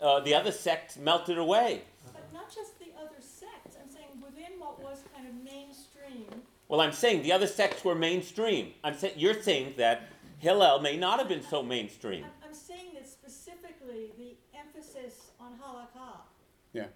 uh, the other sects melted away. But not just the other sects, I'm saying within what was kind of mainstream, Well, I'm saying the other sects were mainstream. I'm saying, you're saying that Hillel may not have been so mainstream. I'm, I'm saying that specifically the emphasis on halakha Yeah.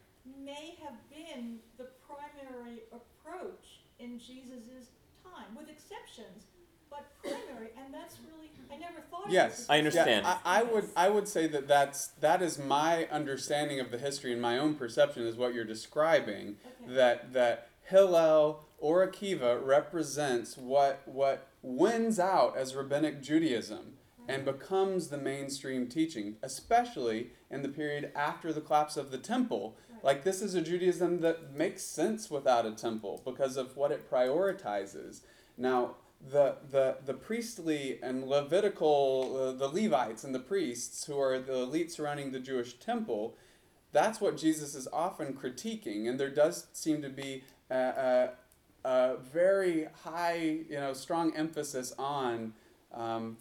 may have been the primary approach in Jesus' time, with exceptions, but primary, and that's really, I never thought of it. Yes, as I a- understand. Yeah, I, I would I would say that that's that is my understanding of the history and my own perception is what you're describing. Okay. That that Hillel or Akiva represents what what wins out as rabbinic Judaism and becomes the mainstream teaching, especially in the period after the collapse of the temple. Like this is a Judaism that makes sense without a temple because of what it prioritizes. Now, the the the priestly and Levitical, uh, the Levites and the priests who are the elite surrounding the Jewish temple, that's what Jesus is often critiquing, and there does seem to be a, a, a very high, you know, strong emphasis on um,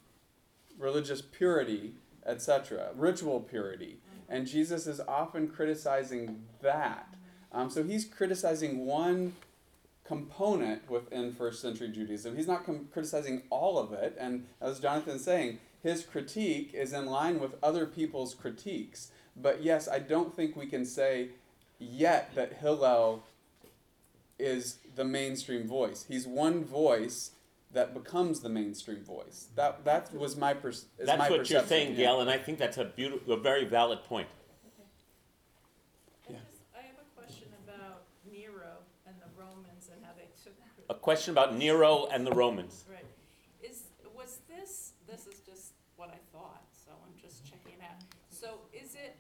religious purity, etc., ritual purity, and Jesus is often criticizing that. Um, so he's criticizing one component within first century Judaism. He's not com- criticizing all of it, and as Jonathan's saying, his critique is in line with other people's critiques. But yes, I don't think we can say yet that Hillel is the mainstream voice. He's one voice that becomes the mainstream voice. That that was my per- is That's my what perception. you're saying, yeah. Gail, and I think that's a beautiful, a very valid point. I just, I have a question about Nero and the Romans and how they took. A question about Nero and the Romans. Right. Is, was this, this is just what I thought, so I'm just checking it out. So is it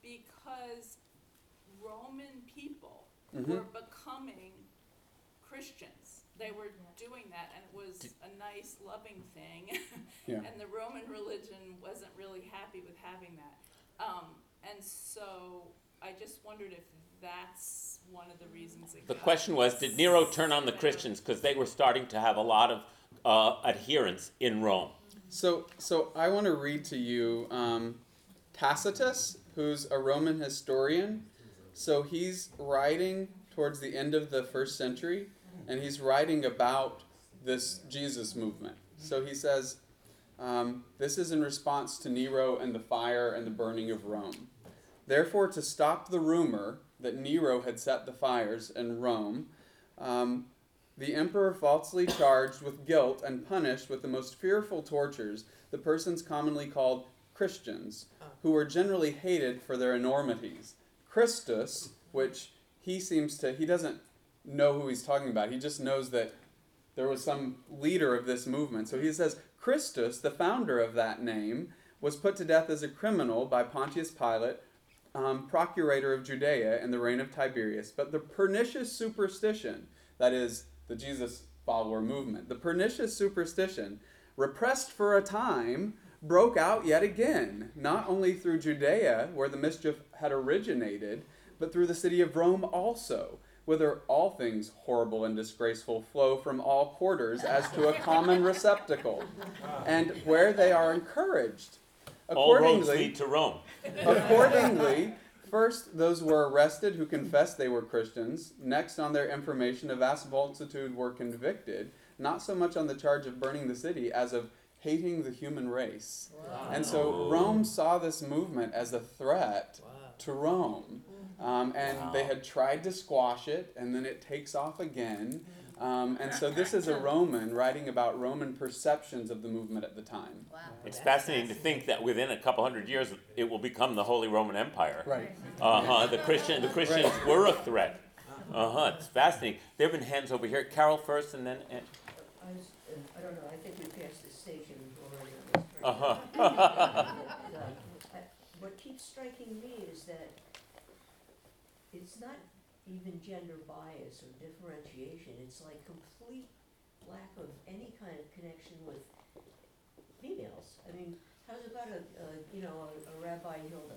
because Roman people. Were becoming Christians? They were doing that and it was a nice loving thing. Yeah. And the Roman religion wasn't really happy with having that. Um, and so I just wondered if that's one of the reasons it The got question was, did Nero turn on the Christians because they were starting to have a lot of uh, adherents in Rome? So, so I want to read to you um, Tacitus, who's a Roman historian. So he's writing towards the end of the first century, and he's writing about this Jesus movement. So he says, um, This is in response to Nero and the fire and the burning of Rome. Therefore, to stop the rumor that Nero had set the fires in Rome, um, the emperor falsely charged with guilt and punished with the most fearful tortures the persons commonly called Christians, who were generally hated for their enormities. Christus, which he seems to, he doesn't know who he's talking about. He just knows that there was some leader of this movement. So he says, Christus, the founder of that name, was put to death as a criminal by Pontius Pilate, um, procurator of Judea in the reign of Tiberius. But the pernicious superstition, that is, the Jesus follower movement, the pernicious superstition, repressed for a time, broke out yet again, not only through Judea, where the mischief had originated, but through the city of Rome also, whither all things horrible and disgraceful flow from all quarters as to a common receptacle, and where they are encouraged. All roads lead to Rome. Accordingly, first those were arrested who confessed they were Christians. Next, on their information, a vast multitude were convicted, not so much on the charge of burning the city as of hating the human race. And so Rome saw this movement as a threat to Rome. Um, and they had tried to squash it, and then it takes off again. Um, and so this is a Roman writing about Roman perceptions of the movement at the time. Wow. It's fascinating to think that within a couple hundred years, it will become the Holy Roman Empire. Right. Uh huh. The Christian, the Christians were a threat. Uh huh. It's fascinating. There have been hands over here. Carol first, and then. I, uh, I don't know, I think we passed the station already on this. Uh huh. And, uh, What keeps striking me is that it's not even gender bias or differentiation, it's like complete lack of any kind of connection with females. I mean, how's about a, a, you know, a a Rabbi Hilda,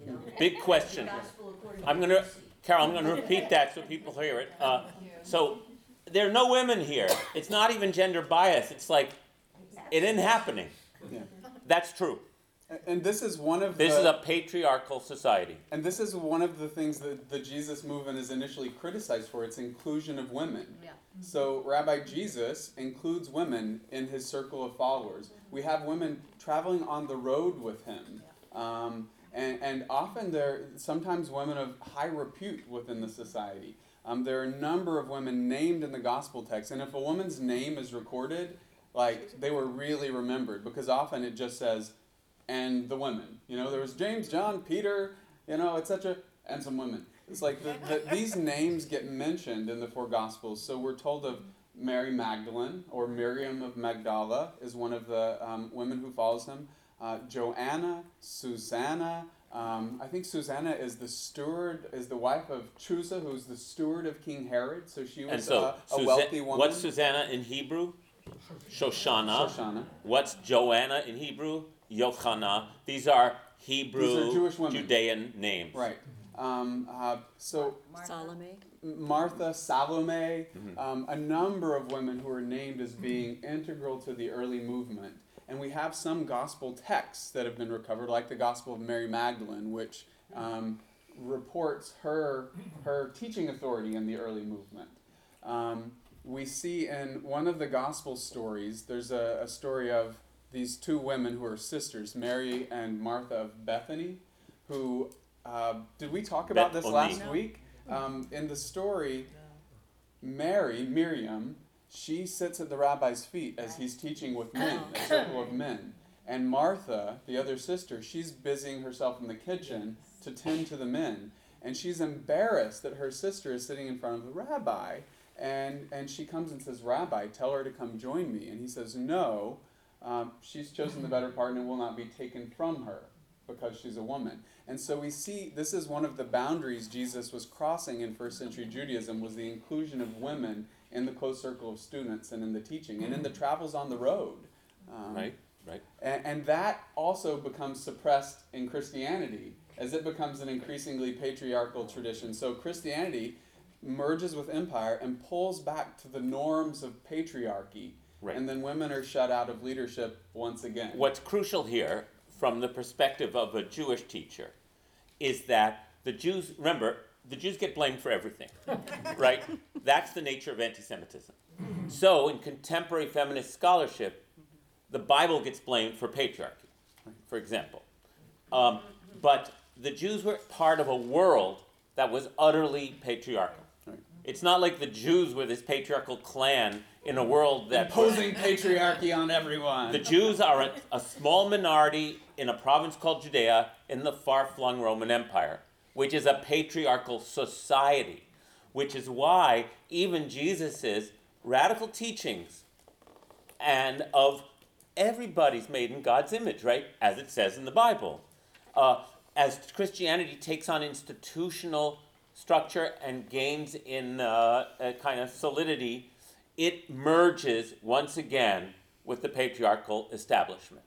you know? Big question. The gospel according to I'm gonna- Lucy. Carol, I'm going to repeat that so people hear it. Uh, so there are no women here. It's not even gender bias. It's like it ain't happening. Yeah. That's true. And this is one of This the, is a patriarchal society. and this is one of the things that the Jesus movement is initially criticized for. Its inclusion of women. Yeah. So Rabbi Jesus includes women in his circle of followers. We have women traveling on the road with him. Um, and, and often they're sometimes women of high repute within the society. Um, there are a number of women named in the gospel text, and if a woman's name is recorded, like they were really remembered because often it just says, and the women. You know, there was James, John, Peter, you know, etc., and some women. It's like the, the, these names get mentioned in the four gospels. So we're told of Mary Magdalene or Miriam of Magdala is one of the um, women who follows him. Uh, Joanna, Susanna. Um, I think Susanna is the steward, is the wife of Chusa, who's the steward of King Herod. So she And was so, uh, a Susa- wealthy woman. what's Susanna in Hebrew? Shoshana. Shoshana. What's Joanna in Hebrew? Yochana. These are Hebrew, Jewish women. Judean names. Right. Um, uh, so Salome? Martha, Salome, Mhm. um, a number of women who are named as being integral to the early movement. And we have some gospel texts that have been recovered, like the Gospel of Mary Magdalene, which um, reports her, her teaching authority in the early movement. Um, we see in one of the gospel stories, there's a, a story of these two women who are sisters, Mary and Martha of Bethany, who, uh, did we talk about this last week? Um, in the story, Mary, Miriam, she sits at the rabbi's feet as he's teaching with men, a circle of men. And Martha, the other sister, she's busying herself in the kitchen to tend to the men. And she's embarrassed that her sister is sitting in front of the rabbi. And, and she comes and says, Rabbi, tell her to come join me. And he says, No, um, she's chosen the better part and will not be taken from her because she's a woman. And so we see this is one of the boundaries Jesus was crossing in first century Judaism was the inclusion of women in the close circle of students and in the teaching and in the travels on the road. Um, Right, right. And, and that also becomes suppressed in Christianity as it becomes an increasingly patriarchal tradition. So Christianity merges with empire and pulls back to the norms of patriarchy. Right. And then women are shut out of leadership once again. What's crucial here, from the perspective of a Jewish teacher, is that the Jews, remember, the Jews get blamed for everything, right? That's the nature of anti Semitism. So, in contemporary feminist scholarship, the Bible gets blamed for patriarchy, for example. Um, but the Jews were part of a world that was utterly patriarchal. It's not like the Jews were this patriarchal clan in a world that Imposing patriarchy on everyone. the Jews are a, a small minority in a province called Judea in the far flung Roman Empire, which is a patriarchal society, which is why even Jesus' radical teachings and of everybody's made in God's image, right? As it says in the Bible. Uh, as Christianity takes on institutional structure and gains in uh, a kind of solidity, it merges once again with the patriarchal establishment.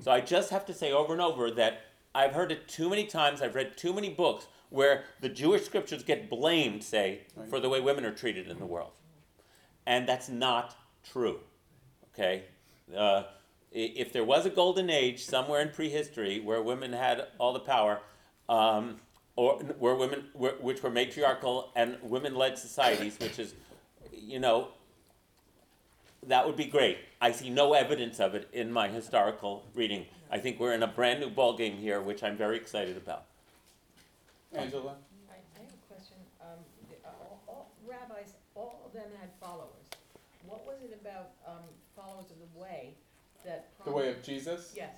So I just have to say over and over that I've heard it too many times, I've read too many books where the Jewish scriptures get blamed, say, for the way women are treated in the world. And that's not true. Okay? Uh, if there was a golden age somewhere in prehistory where women had all the power, um, or where women, where, which were matriarchal and women-led societies, which is, you know, that would be great. I see no evidence of it in my historical reading. I think we're in a brand new ballgame here, which I'm very excited about. Angela? I, I have a question. Um, the, uh, all, all rabbis, all of them had followers. What was it about, um, followers of the way that The prompted? way of Jesus? Yes,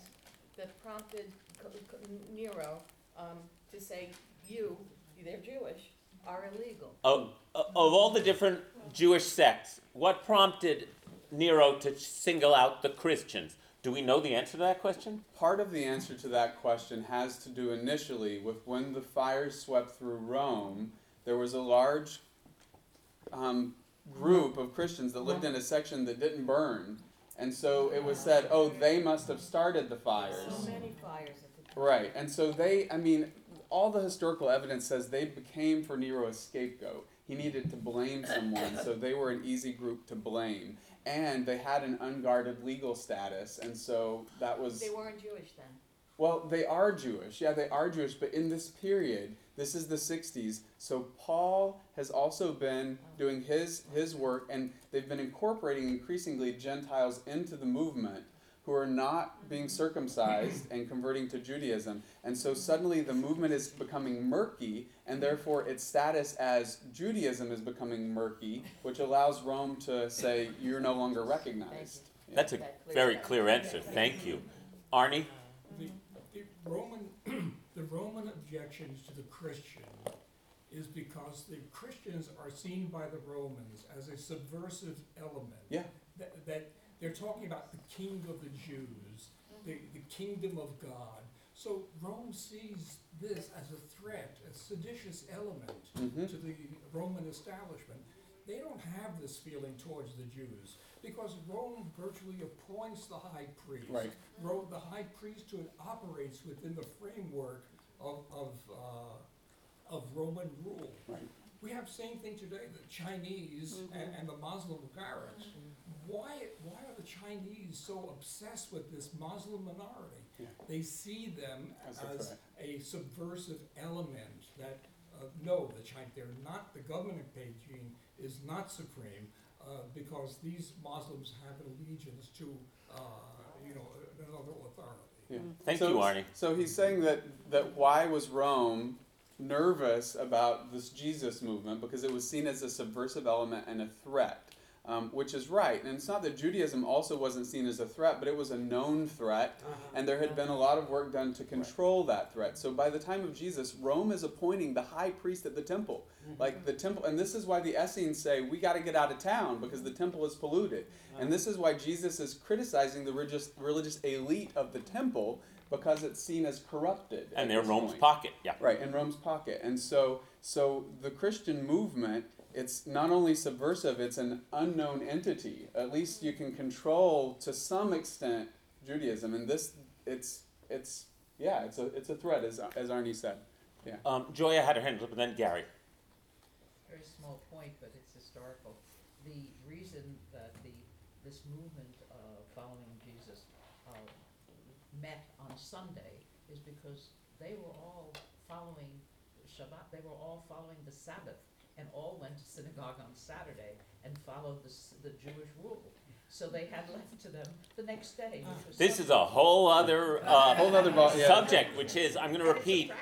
that prompted Co- Co- Nero, um, to say, you, they're Jewish, are illegal. Of, of all the different Jewish sects, what prompted Nero to single out the Christians? Do we know the answer to that question? Part of the answer to that question has to do initially with when the fires swept through Rome, there was a large um, group of Christians that lived in a section that didn't burn. And so it was said, oh, they must have started the fires. So many fires at the time. Right, and so they, I mean, all the historical evidence says they became for Nero a scapegoat. He needed to blame someone, so they were an easy group to blame. And they had an unguarded legal status, and so that was. They weren't Jewish then. Well, they are Jewish. Yeah, they are Jewish, but in this period, this is the 60s. So Paul has also been doing his his work and they've been incorporating increasingly Gentiles into the movement who are not being circumcised and converting to Judaism. And so suddenly the movement is becoming murky and therefore its status as Judaism is becoming murky, which allows Rome to say you're no longer recognized. Yeah. That's a very clear answer, thank you. Arnie? The, the Roman, the Roman objections to the Christian is because the Christians are seen by the Romans as a subversive element. Yeah. That, that they're talking about the king of the Jews, the, the kingdom of God. So Rome sees this as a threat, a seditious element Mhm. to the Roman establishment. They don't have this feeling towards the Jews because Rome virtually appoints the high priest. Right. Ro- the high priesthood operates within the framework of, of, uh, of Roman rule. Right. We have same thing today, the Chinese and, and the Muslim Gagaras. Why, why are the Chinese so obsessed with this Muslim minority? Yeah. They see them As a as threat. a subversive element that, uh, no, the China, they're not, the government of Beijing is not supreme, uh, because these Muslims have an allegiance to, uh, you know, another authority. Yeah. Thank so, you, Arnie. So he's saying that that why was Rome nervous about this Jesus movement because it was seen as a subversive element and a threat, um, which is right. And it's not that Judaism also wasn't seen as a threat, but it was a known threat, uh-huh. and there had been a lot of work done to control that threat. So by the time of Jesus, Rome is appointing the high priest at the temple, mm-hmm. like the temple, and this is why the Essenes say we got to get out of town because the temple is polluted. Uh-huh. And this is why Jesus is criticizing the religious, religious elite of the temple because it's seen as corrupted. And they're Rome's point. pocket, yeah. Right, in Rome's pocket. And so so the Christian movement, it's not only subversive, it's an unknown entity. At least you can control to some extent Judaism. And this it's it's yeah, it's a it's a threat as as Arnie said. Um, Joya had her hand up, and then Gary. very small point, but it's historical. The reason that the, this movement uh, following Jesus uh, met on Sunday is because they were all following Shabbat, they were all following the Sabbath, and all went to synagogue on Saturday and followed the, s- the Jewish rule. So they had left to them the next day, which was. This is a whole other uh, Whole other ball, yeah. subject, which is I'm going to And it's a repeat.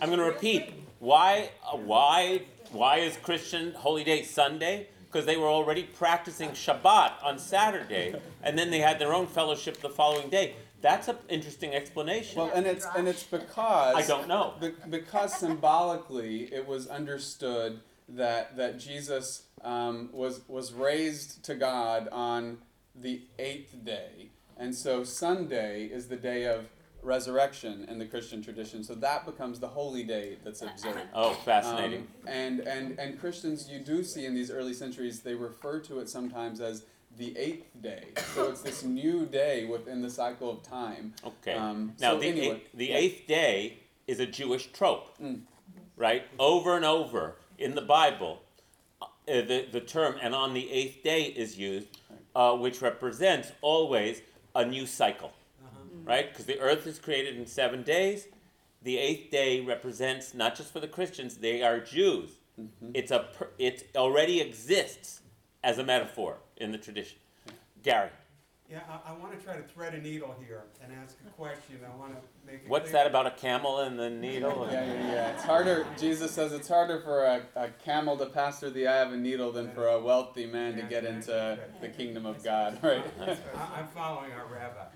I'm going to repeat. Why? Uh, why? Why is Christian holy day Sunday? Because they were already practicing Shabbat on Saturday, and then they had their own fellowship the following day. That's an interesting explanation. Well, and it's and it's because I don't know. Be- because symbolically it was understood that that Jesus um, was was raised to God on the eighth day, and so Sunday is the day of resurrection in the Christian tradition. So that becomes the holy day that's observed. Oh, fascinating. Um, and, and, and Christians, you do see in these early centuries, they refer to it sometimes as the eighth day. So it's this new day within the cycle of time. Okay. Um, now, so the, anyway, eighth, the yeah. eighth day is a Jewish trope, Mm. right? Over and over in the Bible, uh, the, the term "and on the eighth day" is used, uh, which represents always a new cycle, right? Because the earth is created in seven days. The eighth day represents not just for the Christians; they are Jews. Mm-hmm. It's a it already exists as a metaphor in the tradition. Gary, Yeah, I, I wanna try to thread a needle here and ask a question, I wanna make it what's clear. that about a camel and the needle? Yeah, yeah, yeah. It's harder. Jesus says it's harder for a, a camel to pass through the eye of a needle than for a wealthy man to get into the kingdom of God. Right. I, I'm following our rabbi.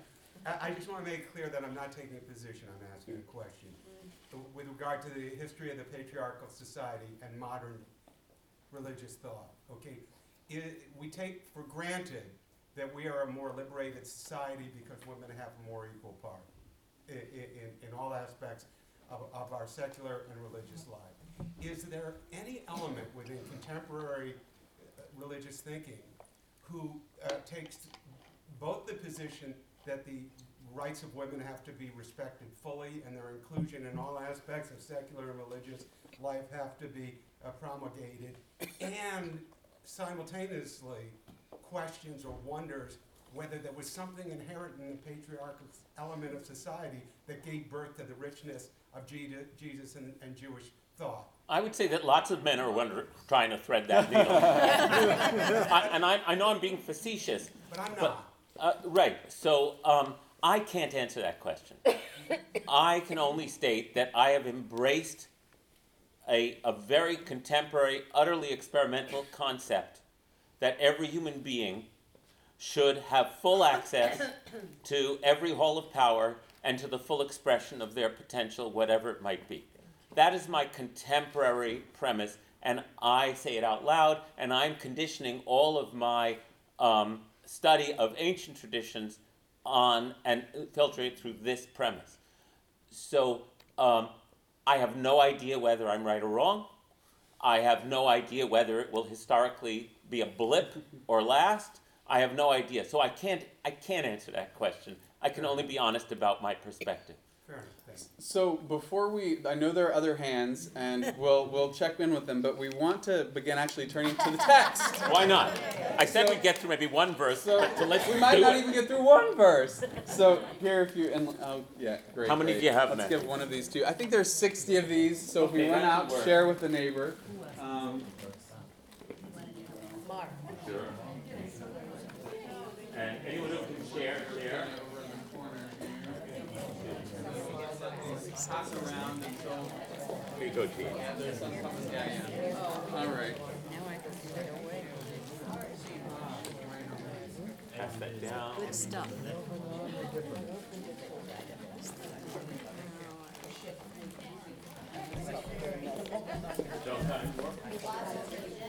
I, I just wanna make it clear that I'm not taking a position, I'm asking a question. With regard to the history of the patriarchal society and modern religious thought, okay? It, we take for granted that we are a more liberated society because women have a more equal part i- i- in, in all aspects of, of our secular and religious life. Is there any element within contemporary uh, religious thinking who uh, takes both the position that the rights of women have to be respected fully, and their inclusion in all aspects of secular and religious life have to be uh, promulgated. And simultaneously, questions or wonders whether there was something inherent in the patriarchal element of society that gave birth to the richness of Jesus and, and Jewish thought. I would say that lots of men are wonder, trying to thread that needle. I, and I, I know I'm being facetious, But I'm But- not. Uh, right. So um, I can't answer that question. I can only state that I have embraced a, a very contemporary, utterly experimental concept that every human being should have full access to every hall of power and to the full expression of their potential, whatever it might be. That is my contemporary premise, and I say it out loud, and I'm conditioning all of my um, study of ancient traditions on and filtrate through this premise. So um, I have no idea whether I'm right or wrong. I have no idea whether it will historically be a blip or last. I have no idea. So I can't I can't answer that question. I can only be honest about my perspective. Fair enough. So before we, I know there are other hands, and we'll we'll check in with them, but we want to begin actually turning to the text. Why not? I said So- we'd get through maybe one verse, So so let's we might not it. even get through one verse. So here, if you and oh yeah, great. How many great. do you have, Let's Matt? give one of these to. I think there's 60 of these. So if we run out, work. share with the neighbor. Um, Mark. Sure. And anyone who can share, share. pass around until Here you go, Gene. there's some. Yeah, yeah. All right. Pass that down. Good stuff. Don't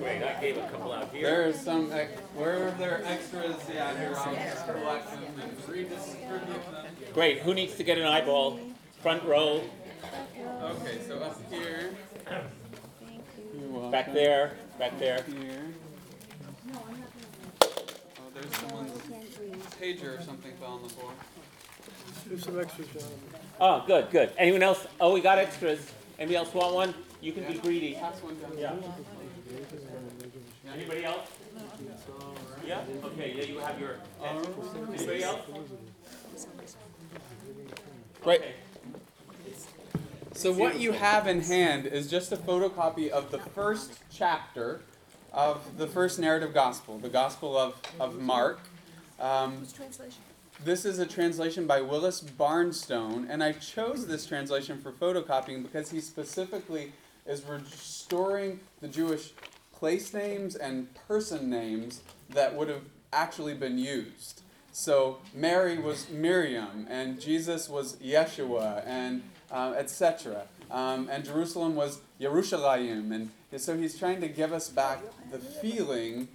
time for? Great, I gave a couple out here. There are some. ex- Where there extras, yeah, here I'll collect them and redistribute them. Great, who needs to get an eyeball? Front row, Okay, so up here. Thank You're welcome. back there, back there. Here. Oh, there's someone's pager or something fell on the floor. Oh, good, good. Anyone else? Oh, we got extras. Anybody else want one? You can be greedy. Pass one down. Yeah. Anybody else? Yeah? Okay, yeah, you have your. Anybody else? Right. Okay. So what you have in hand is just a photocopy of the first chapter of the first narrative gospel, the Gospel of, of Mark. Um, this is a translation by Willis Barnstone, and I chose this translation for photocopying because he specifically is restoring the Jewish place names and person names that would have actually been used. So Mary was Miriam, and Jesus was Yeshua, and uh, etc. Um, and Jerusalem was Yerushalayim, and so he's trying to give us back the feeling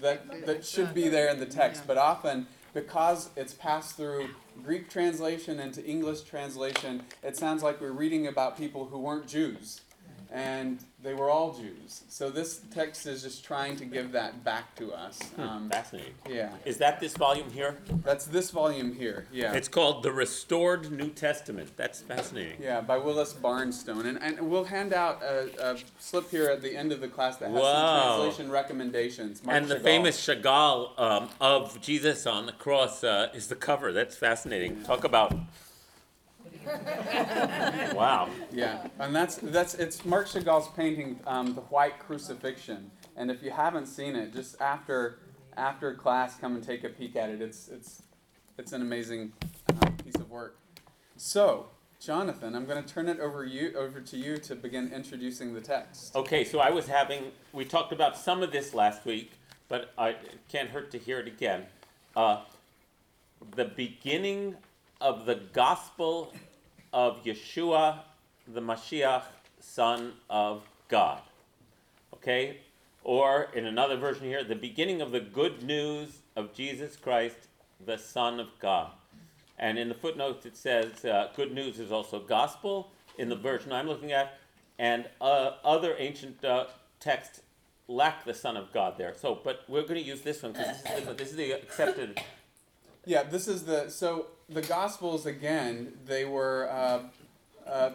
that that should be there in the text, but often because it's passed through Greek translation into English translation, it sounds like we're reading about people who weren't Jews, and they were all Jews. So this text is just trying to give that back to us. Um, Fascinating. yeah, Is that this volume here? that's this volume here. Yeah. It's called The Restored New Testament. That's fascinating. Yeah, by Willis Barnstone. And, and we'll hand out a, a slip here at the end of the class that has Wow. some translation recommendations. Mark and the Chagall. famous Chagall um, of Jesus on the cross uh, is the cover. That's fascinating. Talk about. wow. Yeah, and that's that's it's Marc Chagall's painting, um, the White Crucifixion. And if you haven't seen it, just after after class, come and take a peek at it. It's it's it's an amazing uh, piece of work. So, Jonathan, I'm going to turn it over you over to you to begin introducing the text. Okay, so I was having, we talked about some of this last week, but I, it can't hurt to hear it again. Uh, the beginning of the gospel of Yeshua, the Mashiach, Son of God. Okay? Or in another version here, the beginning of the good news of Jesus Christ, the Son of God. And in the footnotes it says uh, good news is also gospel in the version I'm looking at, and uh, other ancient uh, texts lack the Son of God there. So, but we're going to use this one because this, this is the accepted Yeah, this is the so the Gospels again. They were uh, uh,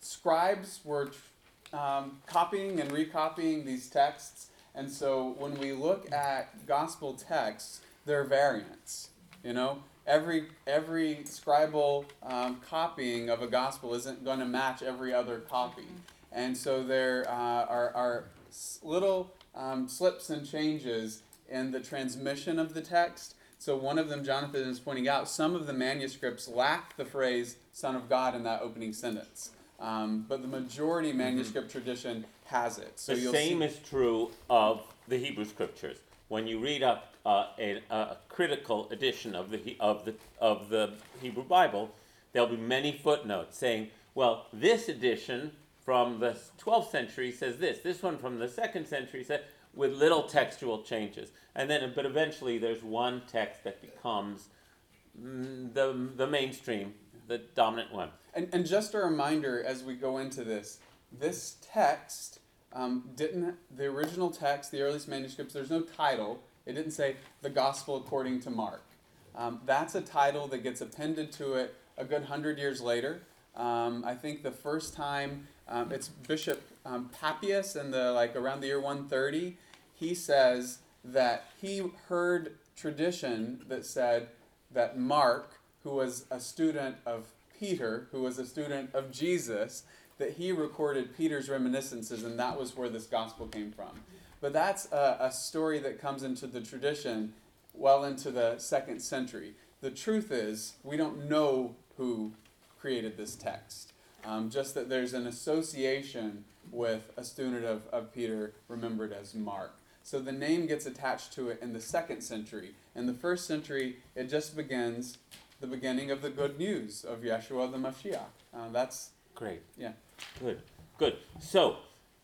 scribes were um, copying and recopying these texts, and so when we look at gospel texts, there are variants. You know, every every scribal um, copying of a gospel isn't going to match every other copy, and so there uh, are are little um, slips and changes in the transmission of the text. So one of them, Jonathan is pointing out, some of the manuscripts lack the phrase "Son of God" in that opening sentence, um, but the majority manuscript tradition has it. So the you'll same see, is true of the Hebrew scriptures. When you read up uh, a, a critical edition of the, of, the, of the Hebrew Bible, there'll be many footnotes saying, well, this edition from the 12th century says this, this one from the 2nd century said, with little textual changes. And then, but eventually there's one text that becomes mm, the, the mainstream, the dominant one. and, and just a reminder as we go into this, this text um, didn't the original text, the earliest manuscripts. There's no title. It didn't say the Gospel according to Mark. Um, that's a title that gets appended to it a good hundred years later. Um, I think the first time um, it's Bishop um, Papias in the like around the year 130. He says that he heard tradition that said that Mark, who was a student of Peter, who was a student of Jesus, that he recorded Peter's reminiscences, and that was where this gospel came from. But that's a, a story that comes into the tradition well into the second century. The truth is, we don't know who created this text, um, just that there's an association with a student of, of Peter remembered as Mark. So the name gets attached to it in the second century. In the first century, it just begins the beginning of the good news of Yeshua the Mashiach. Uh, that's Great. Yeah. Good. Good. So,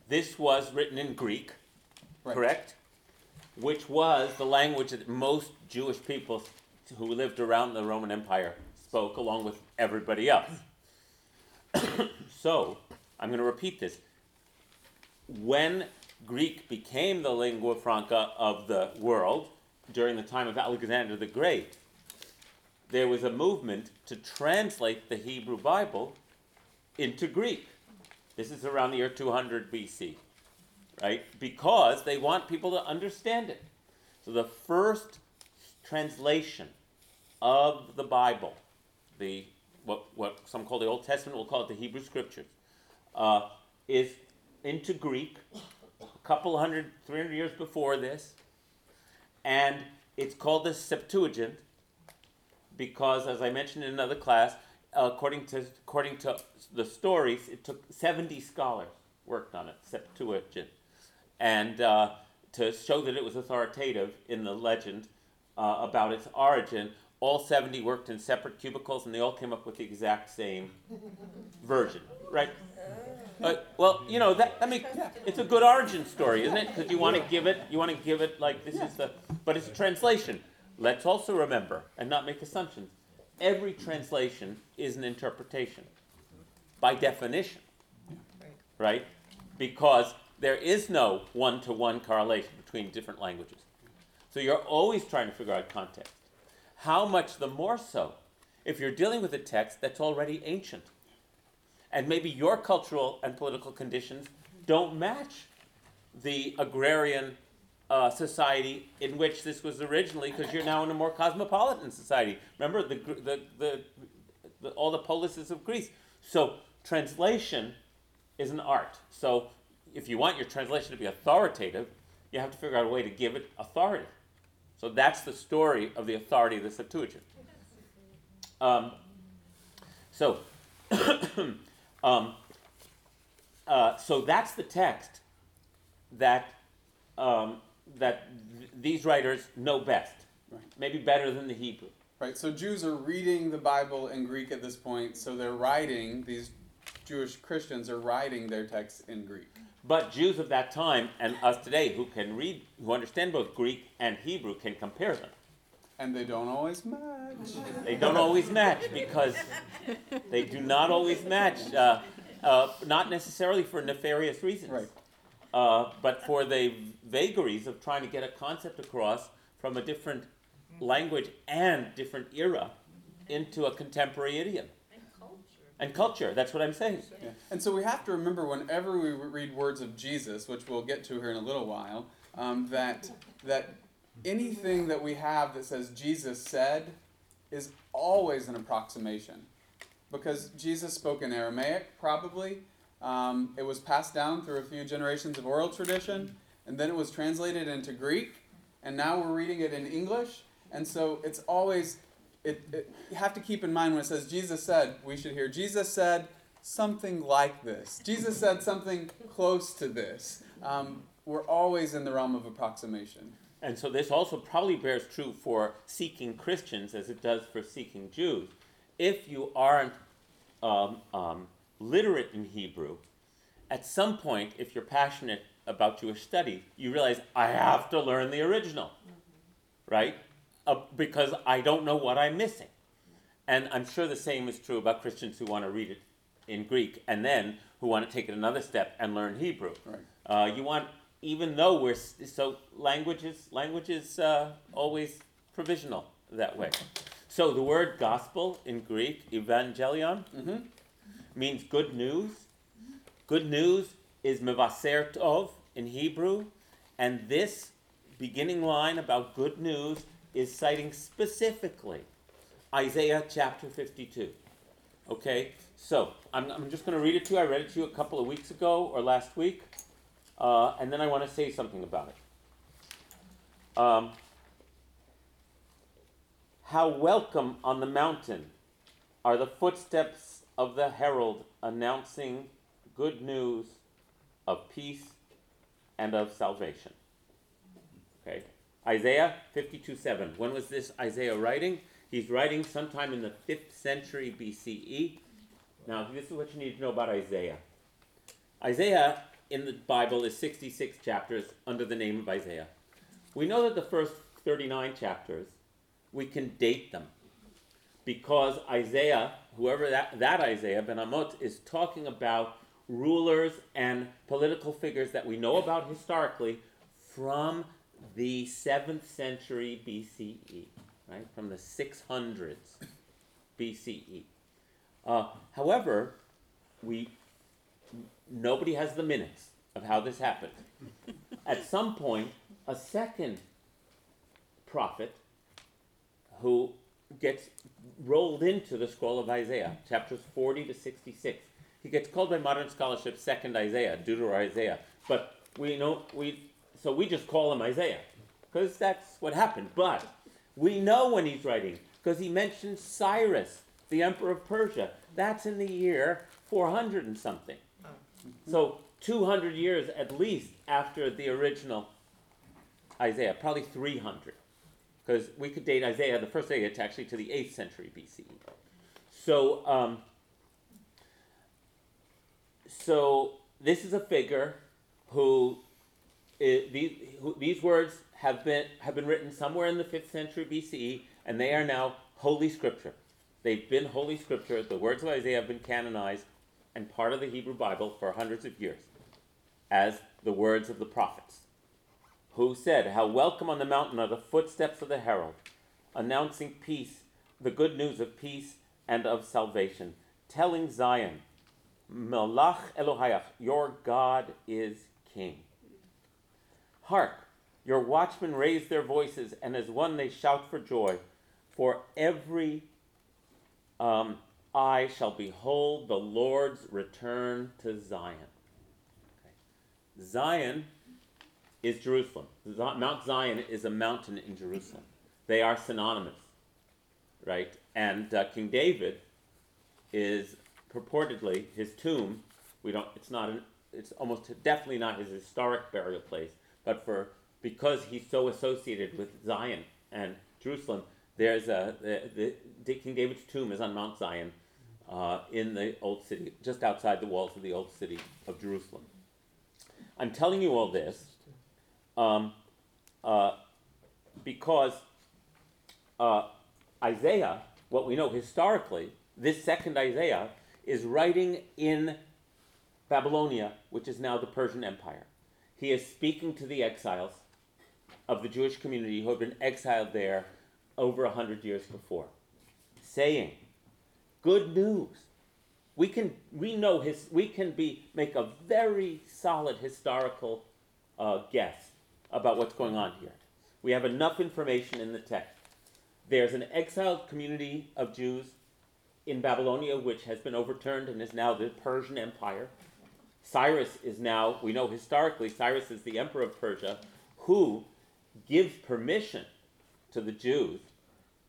this was written in Greek, Right. correct? Which was the language that most Jewish people who lived around the Roman Empire spoke, along with everybody else. so, I'm going to repeat this. When Greek became the lingua franca of the world during the time of Alexander the Great, there was a movement to translate the Hebrew Bible into Greek. This is around the year 200 BC, right? Because they want people to understand it. So the first translation of the Bible, the what, what some call the Old Testament, we'll call it the Hebrew Scriptures, uh, is into Greek couple hundred, 300 years before this. And it's called the Septuagint because, as I mentioned in another class, according to according to the stories, it took 70 scholars worked on it, Septuagint, and uh, to show that it was authoritative in the legend uh, about its origin, all 70 worked in separate cubicles, and they all came up with the exact same version, right? Uh, well, you know that. I mean, it's a good origin story, isn't it? Because you want to give it, you want to give it like this is the, but it's a translation. Let's also remember and not make assumptions. Every translation is an interpretation, by definition, right? Because there is no one-to-one correlation between different languages. So you're always trying to figure out context. How much the more so if you're dealing with a text that's already ancient and maybe your cultural and political conditions don't match the agrarian uh, society in which this was originally, because you're now in a more cosmopolitan society. Remember the, the, the, the, all the polises of Greece. So translation is an art. So if you want your translation to be authoritative, you have to figure out a way to give it authority. So that's the story of the authority of the Septuagint. Um, so, um, uh, so that's the text that um, that th- these writers know best, Right. maybe better than the Hebrew. Right, so Jews are reading the Bible in Greek at this point, so they're writing, these Jewish Christians are writing their texts in Greek. But Jews of that time and us today, who can read, who understand both Greek and Hebrew, can compare them. And they don't always match. They don't always match because they do not always match, uh, uh, not necessarily for nefarious reasons, Right. uh, but for the vagaries of trying to get a concept across from a different language and different era into a contemporary idiom And culture. and culture. That's what I'm saying. Yeah. And so we have to remember whenever we read words of Jesus, which we'll get to here in a little while, um, that that anything that we have that says Jesus said is always an approximation, because Jesus spoke in Aramaic, probably. Um, it was passed down through a few generations of oral tradition, and then it was translated into Greek, and now we're reading it in English. And so it's always it, it, you have to keep in mind when it says Jesus said, we should hear Jesus said something like this. Jesus said something close to this. Um, we're always in the realm of approximation. And so this also probably bears true for seeking Christians as it does for seeking Jews. If you aren't um, um, literate in Hebrew, at some point, if you're passionate about Jewish study, you realize I have to learn the original, right? Uh, because I don't know what I'm missing. And I'm sure the same is true about Christians who want to read it in Greek and then who want to take it another step and learn Hebrew. Right. Uh, you want, even though we're so language is language is uh, always provisional that way. So the word gospel in Greek, evangelion, Mm-hmm. means good news. Good news is mevaser tov in Hebrew, and this beginning line about good news is citing specifically Isaiah chapter 52. Okay, so I'm, I'm just going to read it to you. I read it to you a couple of weeks ago or last week, uh, and then I want to say something about it. Um, how welcome on the mountain are the footsteps of the herald announcing good news of peace and of salvation. Okay, Isaiah 52 7. When was this Isaiah writing? He's writing sometime in the 5th century BCE. Now, this is what you need to know about Isaiah. Isaiah in the Bible is 66 chapters under the name of Isaiah. We know that the first 39 chapters, we can date them because Isaiah, whoever that, that Isaiah, Ben Amot, is talking about rulers and political figures that we know about historically from the 7th century BCE, right? From the 600s BCE. Uh, however, we nobody has the minutes of how this happened. At some point, a second prophet who gets rolled into the scroll of Isaiah, chapters 40 to 66. He gets called by modern scholarship second Isaiah, Deutero Isaiah. But we know we so we just call him Isaiah because that's what happened. But we know when he's writing because he mentions Cyrus, the emperor of Persia. That's in the year 400 and something. So 200 years at least after the original Isaiah, probably 300 because we could date Isaiah, the first Isaiah, to actually to the 8th century BCE. So, um, so this is a figure these, who these words have been have been written somewhere in the 5th century BCE, and they are now holy scripture. They've been holy scripture. The words of Isaiah have been canonized and part of the Hebrew Bible for hundreds of years as the words of the prophets who said, How welcome on the mountain are the footsteps of the herald, announcing peace, the good news of peace and of salvation, telling Zion, Melach Elohayach, your God is king. Hark, your watchmen raise their voices, and as one they shout for joy, for every um, eye shall behold the Lord's return to Zion. Okay. Zion is Jerusalem. Z- Mount Zion is a mountain in Jerusalem. They are synonymous, right? And uh, King David is purportedly his tomb. We don't. It's not. An, it's almost definitely not his historic burial place. But for because he's so associated with Zion and Jerusalem, there's a the, the King David's tomb is on Mount Zion, uh, in the old city, just outside the walls of the old city of Jerusalem. I'm telling you all this um, uh, because uh, Isaiah, what we know historically, this second Isaiah is writing in Babylonia, which is now the Persian Empire. He is speaking to the exiles of the Jewish community who have been exiled there over a hundred years before, saying, "Good news." We can we know his we can be make a very solid historical uh, guess about what's going on here. We have enough information in the text. There's an exiled community of Jews in Babylonia which has been overturned and is now the Persian Empire. Cyrus is now, we know historically, Cyrus is the emperor of Persia who gives permission to the Jews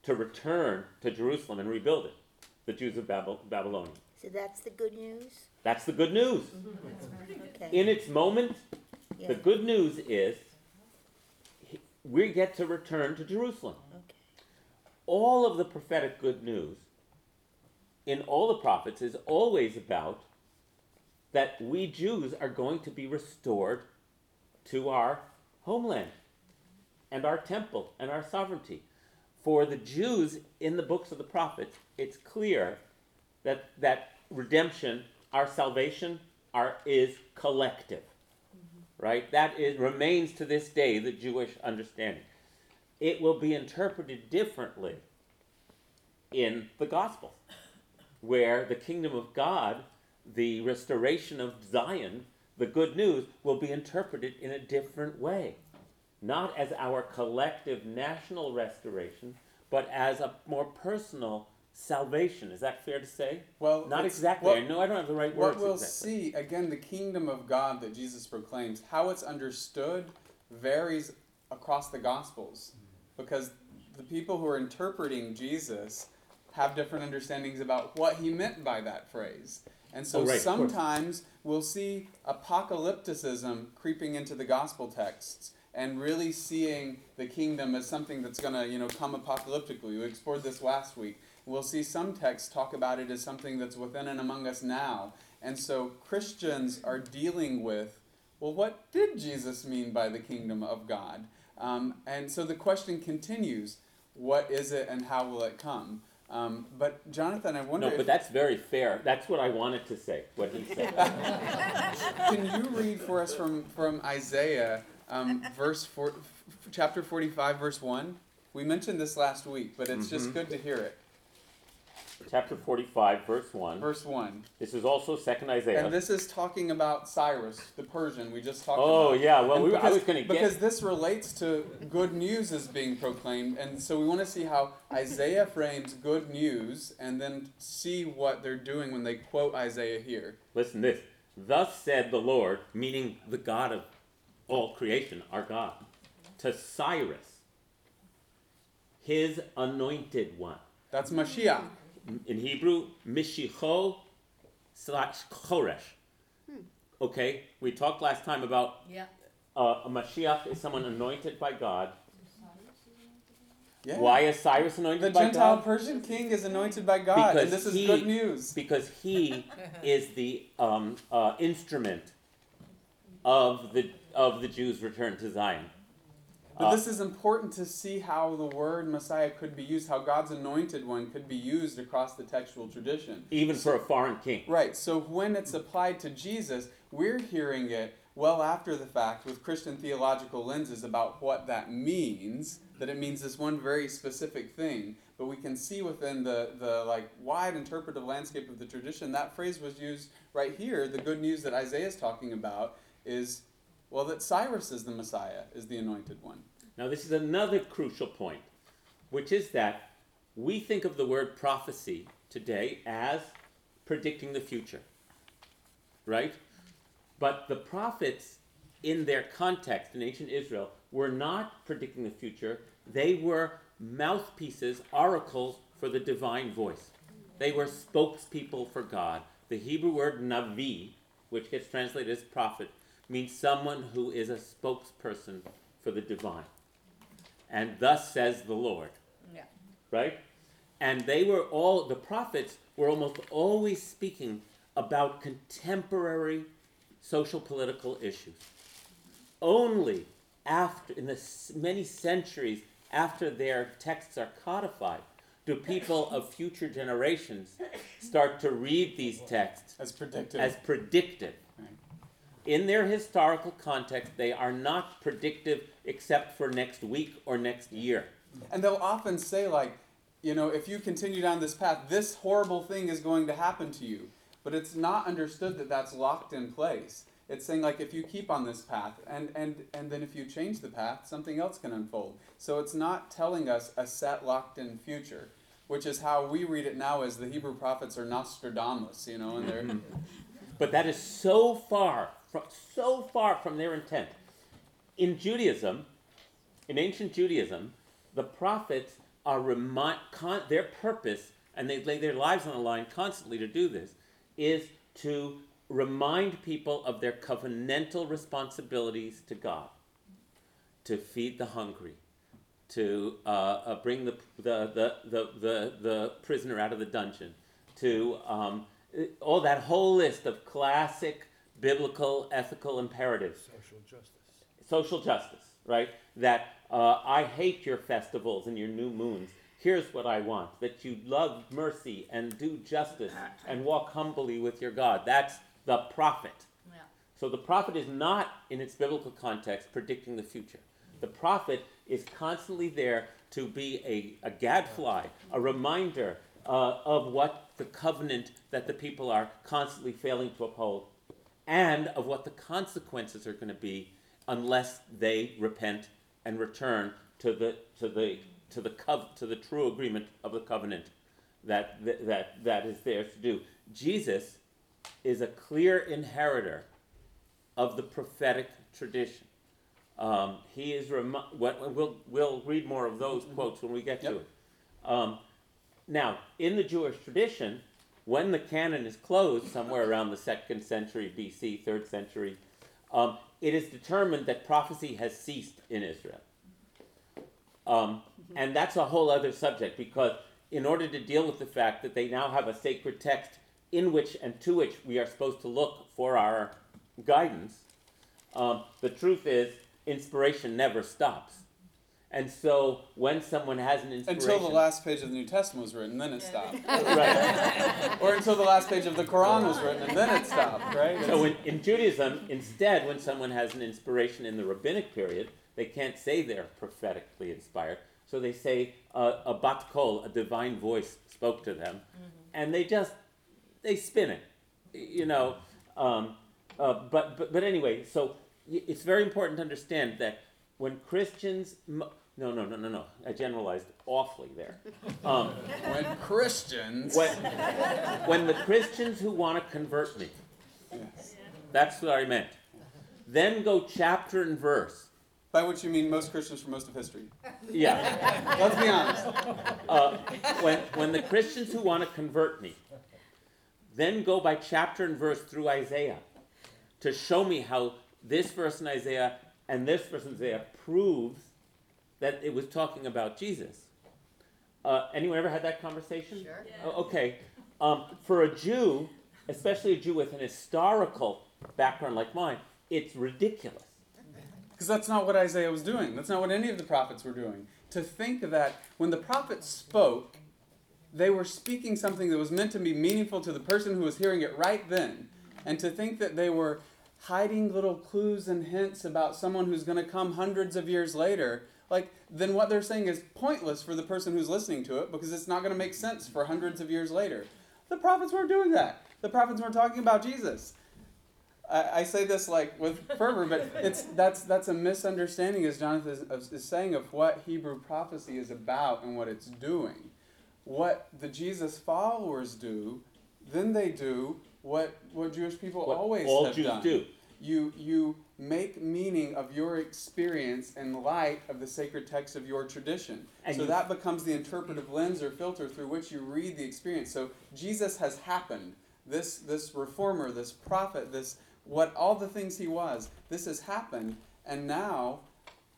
to return to Jerusalem and rebuild it, the Jews of Babyl- Babylonia. So that's the good news? That's the good news. Mm-hmm. Okay. In its moment, Yeah. the good news is we get to return to Jerusalem. Okay. All of the prophetic good news in all the prophets is always about that we Jews are going to be restored to our homeland and our temple and our sovereignty. For the Jews in the books of the prophets, it's clear that that redemption, our salvation, our, is collective. Right? That is, remains to this day the Jewish understanding. It will be interpreted differently in the Gospels, where the kingdom of God, the restoration of Zion, the good news, will be interpreted in a different way. Not as our collective national restoration, but as a more personal salvation. Is that fair to say? Well, Not exactly. I know I don't have the right What words What we'll exactly. see, again, the kingdom of God that Jesus proclaims, how it's understood varies across the Gospels. Because the people who are interpreting Jesus have different understandings about what he meant by that phrase. And so Oh, right, sometimes we'll see apocalypticism creeping into the gospel texts and really seeing the kingdom as something that's going to, you know, come apocalyptically. We explored this last week. We'll see some texts talk about it as something that's within and among us now. And so Christians are dealing with, well, what did Jesus mean by the kingdom of God? Um, and so the question continues, what is it and how will it come? Um, but Jonathan, I wonder No, but that's very fair. That's what I wanted to say, what he said. Can you read for us from, from Isaiah, um, verse four, f- chapter 45, verse 1? We mentioned this last week, but it's just Mhm. good to hear it. Chapter 45, verse 1. Verse 1. This is also second Isaiah. And this is talking about Cyrus, the Persian we just talked Oh, about. Oh, yeah, well, we were- I because, was gonna get- Because this relates to good news is being proclaimed, and so we want to see how Isaiah frames good news and then see what they're doing when they quote Isaiah here. Listen this. Thus said the Lord, meaning the God of all creation, our God, to Cyrus, his anointed one. That's Mashiach. In Hebrew, Mishicho slash Choresh. Okay, we talked last time about Yeah. uh, a Mashiach is someone anointed by God. Yeah. Why is Cyrus anointed The by Gentile God? The Gentile Persian king is anointed by God, Because and this is he- good news. Because he is the um, uh, instrument of the of the Jews' return to Zion. But Uh, this is important to see how the word Messiah could be used, how God's anointed one could be used across the textual tradition. even for a foreign king. Right, so when it's applied to Jesus, we're hearing it well after the fact with Christian theological lenses about what that means, that it means this one very specific thing. But we can see within the, the like wide interpretive landscape of the tradition, that phrase was used right here. The good news that Isaiah is talking about is, well, that Cyrus is the Messiah, is the anointed one. Now, this is another crucial point, which is that we think of the word prophecy today as predicting the future, right? But the prophets, in their context in ancient Israel, were not predicting the future. They were mouthpieces, oracles for the divine voice. They were spokespeople for God. The Hebrew word navi, which gets translated as prophet, means someone who is a spokesperson for the divine. And thus says the Lord. Yeah. Right? And they were all, the prophets were almost always speaking about contemporary social political issues. Only after, in the many centuries after their texts are codified, do people of future generations start to read these texts As predicted. as predictive. In their historical context, they are not predictive except for next week or next year. And they'll often say, like, you know, if you continue down this path, this horrible thing is going to happen to you. But it's not understood that that's locked in place. It's saying like if you keep on this path and, and, and then if you change the path, something else can unfold. So it's not telling us a set locked in future, which is how we read it now as the Hebrew prophets are Nostradamus, you know, and they're But that is so far, so far from their intent. In Judaism, in ancient Judaism, the prophets are con, their purpose, and they lay their lives on the line constantly to do this, is to remind people of their covenantal responsibilities to God, to feed the hungry, to uh, uh, bring the, the, the, the, the, the prisoner out of the dungeon, to um, all that whole list of classic biblical ethical imperatives. Social justice. Social justice, right? That uh, I hate your festivals and your new moons. Here's what I want that you love mercy and do justice and walk humbly with your God. That's the prophet. Yeah. So the prophet is not, in its biblical context, predicting the future. The prophet is constantly there to be a, a gadfly, a reminder uh, of what the covenant that the people are constantly failing to uphold, and of what the consequences are going to be unless they repent and return to the to the to the cov- to the true agreement of the covenant that that that, that is theirs to do. Jesus is a clear inheritor of the prophetic tradition. Um, he is what, we'll, we'll read more of those quotes when we get to it. Um, now, in the Jewish tradition, when the canon is closed somewhere around the second century BC, third century, um, it is determined that prophecy has ceased in Israel. Um, and that's a whole other subject because, in order to deal with the fact that they now have a sacred text in which and to which we are supposed to look for our guidance, um, the truth is, inspiration never stops. And so, when someone has an inspiration, until the last page of the New Testament was written, then it stopped. right? or until the last page of the Quran was written, and then it stopped, right? So in, in Judaism, instead, when someone has an inspiration in the rabbinic period, they can't say they're prophetically inspired. So they say uh, a bat kol, a divine voice, spoke to them, and they just they spin it, you know. Um, uh, but, but but anyway, so it's very important to understand that when Christians, mo- no no no no no, I generalized awfully there. Um, when Christians, when, when the Christians who want to convert me, that's what I meant. Then go chapter and verse. by which you mean most Christians for most of history. Yeah. Let's be honest. Uh, when, when the Christians who want to convert me then go by chapter and verse through Isaiah to show me how this verse in Isaiah and this verse in Isaiah proves that it was talking about Jesus. Uh, anyone ever had that conversation? Sure. Oh, okay. Um, for a Jew, especially a Jew with an historical background like mine, it's ridiculous. Because that's not what Isaiah was doing. That's not what any of the prophets were doing. To think that when the prophets spoke, they were speaking something that was meant to be meaningful to the person who was hearing it right then. And to think that they were hiding little clues and hints about someone who's going to come hundreds of years later, like, then what they're saying is pointless for the person who's listening to it because it's not going to make sense for hundreds of years later. The prophets weren't doing that. The prophets weren't talking about Jesus. I, I say this like with fervor, but it's that's that's a misunderstanding, as Jonathan is, is saying, of what Hebrew prophecy is about and what it's doing. What the Jesus followers do, then they do what what Jewish people What always all Jews done. do. You you make meaning of your experience in light of the sacred text of your tradition. And so you- that becomes the interpretive lens or filter through which you read the experience. So Jesus has happened. This this reformer, this prophet, this what all the things he was, this has happened, and now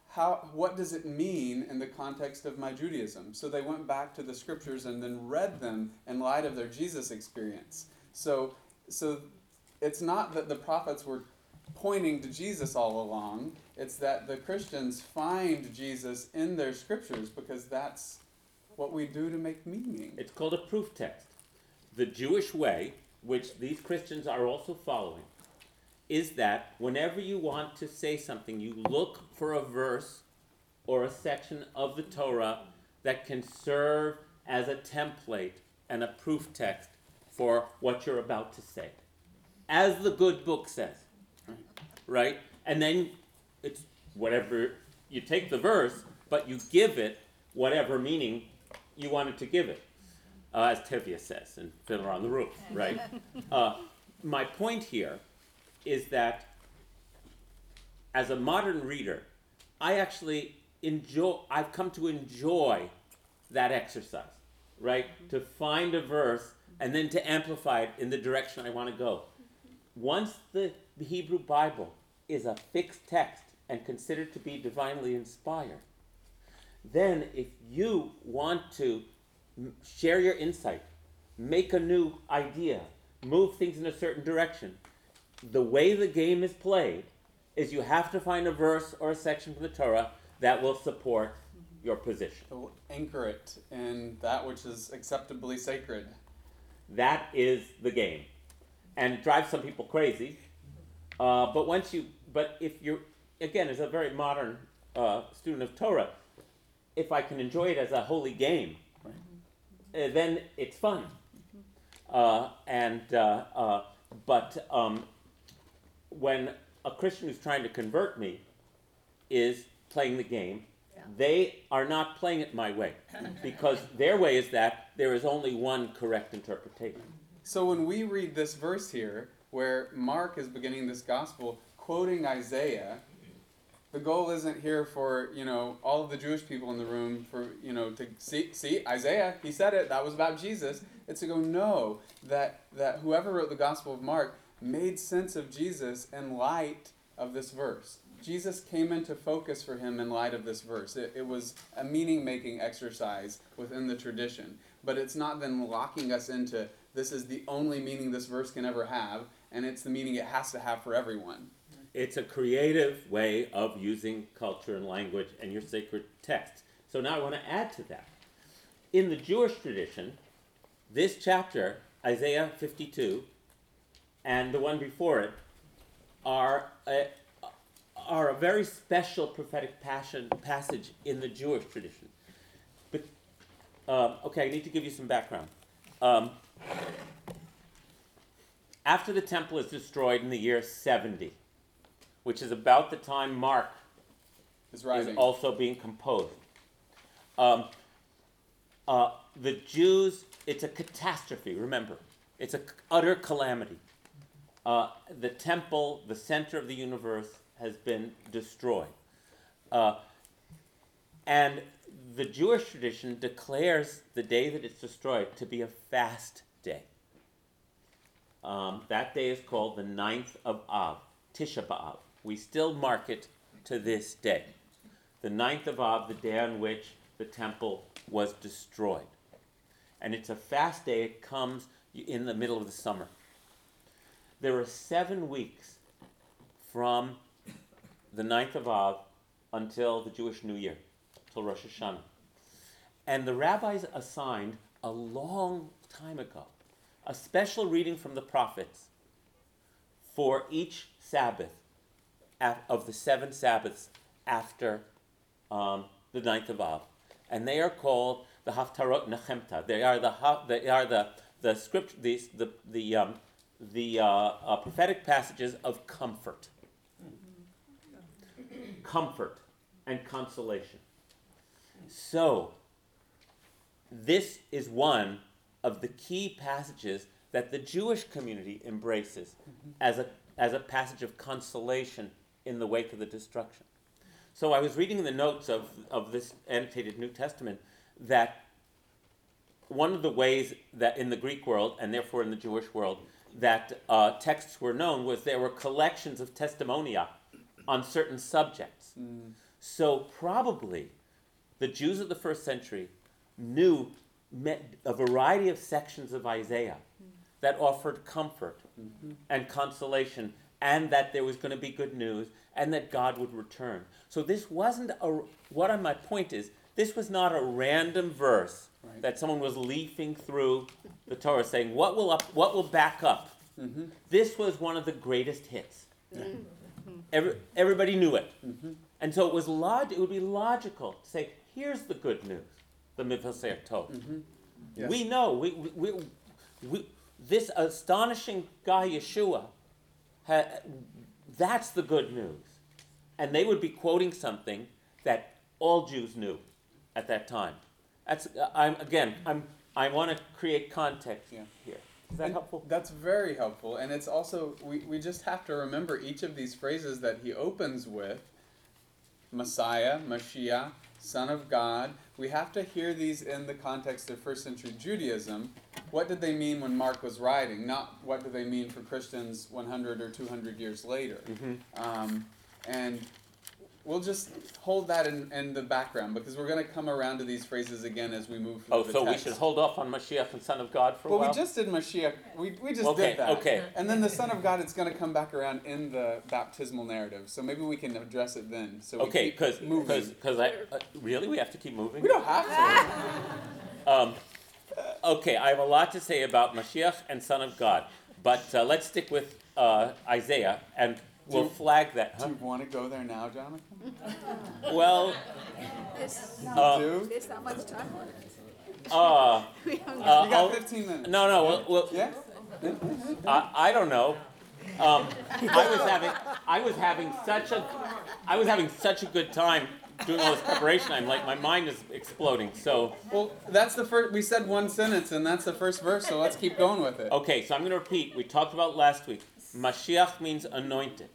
how what does it mean in the context of my Judaism? So they went back to the scriptures and then read them in light of their Jesus experience. So so it's not that the prophets were pointing to Jesus all along. It's that the Christians find Jesus in their scriptures because that's what we do to make meaning. It's called a proof text. The Jewish way, which these Christians are also following, is that whenever you want to say something, you look for a verse or a section of the Torah that can serve as a template and a proof text for what you're about to say. As the good book says. Right? And then it's whatever you take the verse, but you give it whatever meaning you wanted to give it. Uh, as Tevye says in Fiddler on the Roof, right? uh, my point here is that as a modern reader, I actually enjoy, I've come to enjoy that exercise, right? To find a verse and then to amplify it in the direction I want to go. Once the, Hebrew Bible is a fixed text and considered to be divinely inspired, then if you want to share your insight, make a new idea, move things in a certain direction, the way the game is played is you have to find a verse or a section from the Torah that will support your position. So anchor it in that which is acceptably sacred. That is the game, and it drives some people crazy. Uh, but once you, but if you're, again, as a very modern uh, student of Torah, if I can enjoy it as a holy game, uh, then it's fun. Uh, and uh, uh, but um, when a Christian who's trying to convert me is playing the game, they are not playing it my way because their way is that there is only one correct interpretation. So when we read this verse here, where Mark is beginning this gospel quoting Isaiah, the goal isn't here for you know all of the Jewish people in the room for you know to see see Isaiah he said it that was about Jesus. It's to go no that that whoever wrote the Gospel of Mark made sense of Jesus in light of this verse. Jesus came into focus for him in light of this verse. It, it was a meaning making exercise within the tradition, but it's not then locking us into this is the only meaning this verse can ever have, and it's the meaning it has to have for everyone. It's a creative way of using culture and language and your sacred text. So now I want to add to that. In the Jewish tradition, this chapter, Isaiah 52, and the one before it, are a, are a very special prophetic passion, passage in the Jewish tradition. Um, okay, I need to give you some background. Um, after the temple is destroyed in the year 70, which is about the time Mark Is is also being composed. Um, uh, the Jews, it's a catastrophe, remember. It's an utter calamity. Uh, the temple, the center of the universe, has been destroyed. Uh, and the Jewish tradition declares the day that it's destroyed to be a fast day. Um, that day is called the ninth of Av, Tisha B'Av. We still mark it to this day. The ninth of Av, the day on which the temple was destroyed. And it's a fast day, it comes in the middle of the summer. There are seven weeks from the ninth of Av until the Jewish New Year, till Rosh Hashanah. And the rabbis assigned a long time ago a special reading from the prophets for each Sabbath of the seven Sabbaths after um, the ninth of Av, and they are called the Haftarot Nechemta. They are the they are the the script these the the um, the uh, uh, prophetic passages of comfort, comfort and consolation. So, this is one of the key passages that the Jewish community embraces as a, as a passage of consolation in the wake of the destruction. So I was reading in the notes of, of this annotated New Testament that one of the ways that in the Greek world, and therefore in the Jewish world, that uh, texts were known was there were collections of testimonia on certain subjects. So probably the Jews of the first century knew me- a variety of sections of Isaiah that offered comfort and consolation, and that there was going to be good news, and that God would return. So this wasn't a. What I- my point is, this was not a random verse Right. that someone was leafing through the Torah saying, "What will up? What will back up?" Mm-hmm. This was one of the greatest hits. Every, everybody knew it. Mm-hmm. And so it was log- it would be logical to say, here's the good news, the Mivaser Tov. Mm-hmm. Yes. We know, we, we, we, we, this astonishing guy Yeshua, ha, that's the good news. And they would be quoting something that all Jews knew at that time. That's, I'm, again, I'm, I want to create context Yeah. here. Is that And helpful? That's very helpful. And it's also, we, we just have to remember each of these phrases that he opens with Messiah, Mashiach, Son of God. We have to hear these in the context of first century Judaism. What did they mean when Mark was writing? Not what do they mean for Christians 100 or 200 years later. Mm-hmm. Um, and we'll just hold that in, in the background because we're going to come around to these phrases again as we move through Oh, the so we should hold off on Mashiach and Son of God for a Well, while? we just did Mashiach. We, we just okay, did that. okay. And then the Son of God is going to come back around in the baptismal narrative. So maybe we can address it then. So we Okay, keep because because I uh, really we have to keep moving. we don't have to. Um, okay, I have a lot to say about Mashiach and Son of God, but uh, let's stick with uh, Isaiah and we'll Do- flag that. Do you want to go there now, Jonathan? Well, There's, uh, Do? there's not much time left. uh, We uh, you got I'll- 15 minutes. no, no, well, well Yeah? I, I don't know. Um, I was having I was having such a I was having such a good time doing all this preparation. I'm like my mind is exploding. So Well, that's the first. We said one sentence, and that's the first verse. So let's keep going with it. Okay, so I'm going to repeat. We talked about last week. Mashiach means anointed,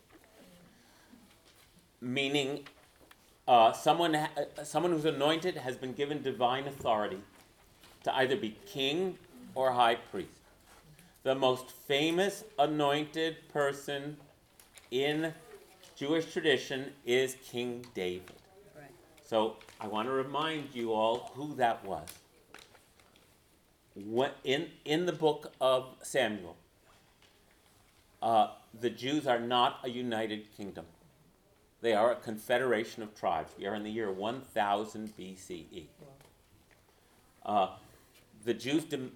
meaning uh, someone ha- uh, someone who's anointed has been given divine authority to either be king or high priest. The most famous anointed person in Jewish tradition is King David. Right. So I want to remind you all who that was. What, in, in the book of Samuel, uh, the Jews are not a united kingdom. They are a confederation of tribes. We are in the year 1000 BCE. Uh, the Jews, dem-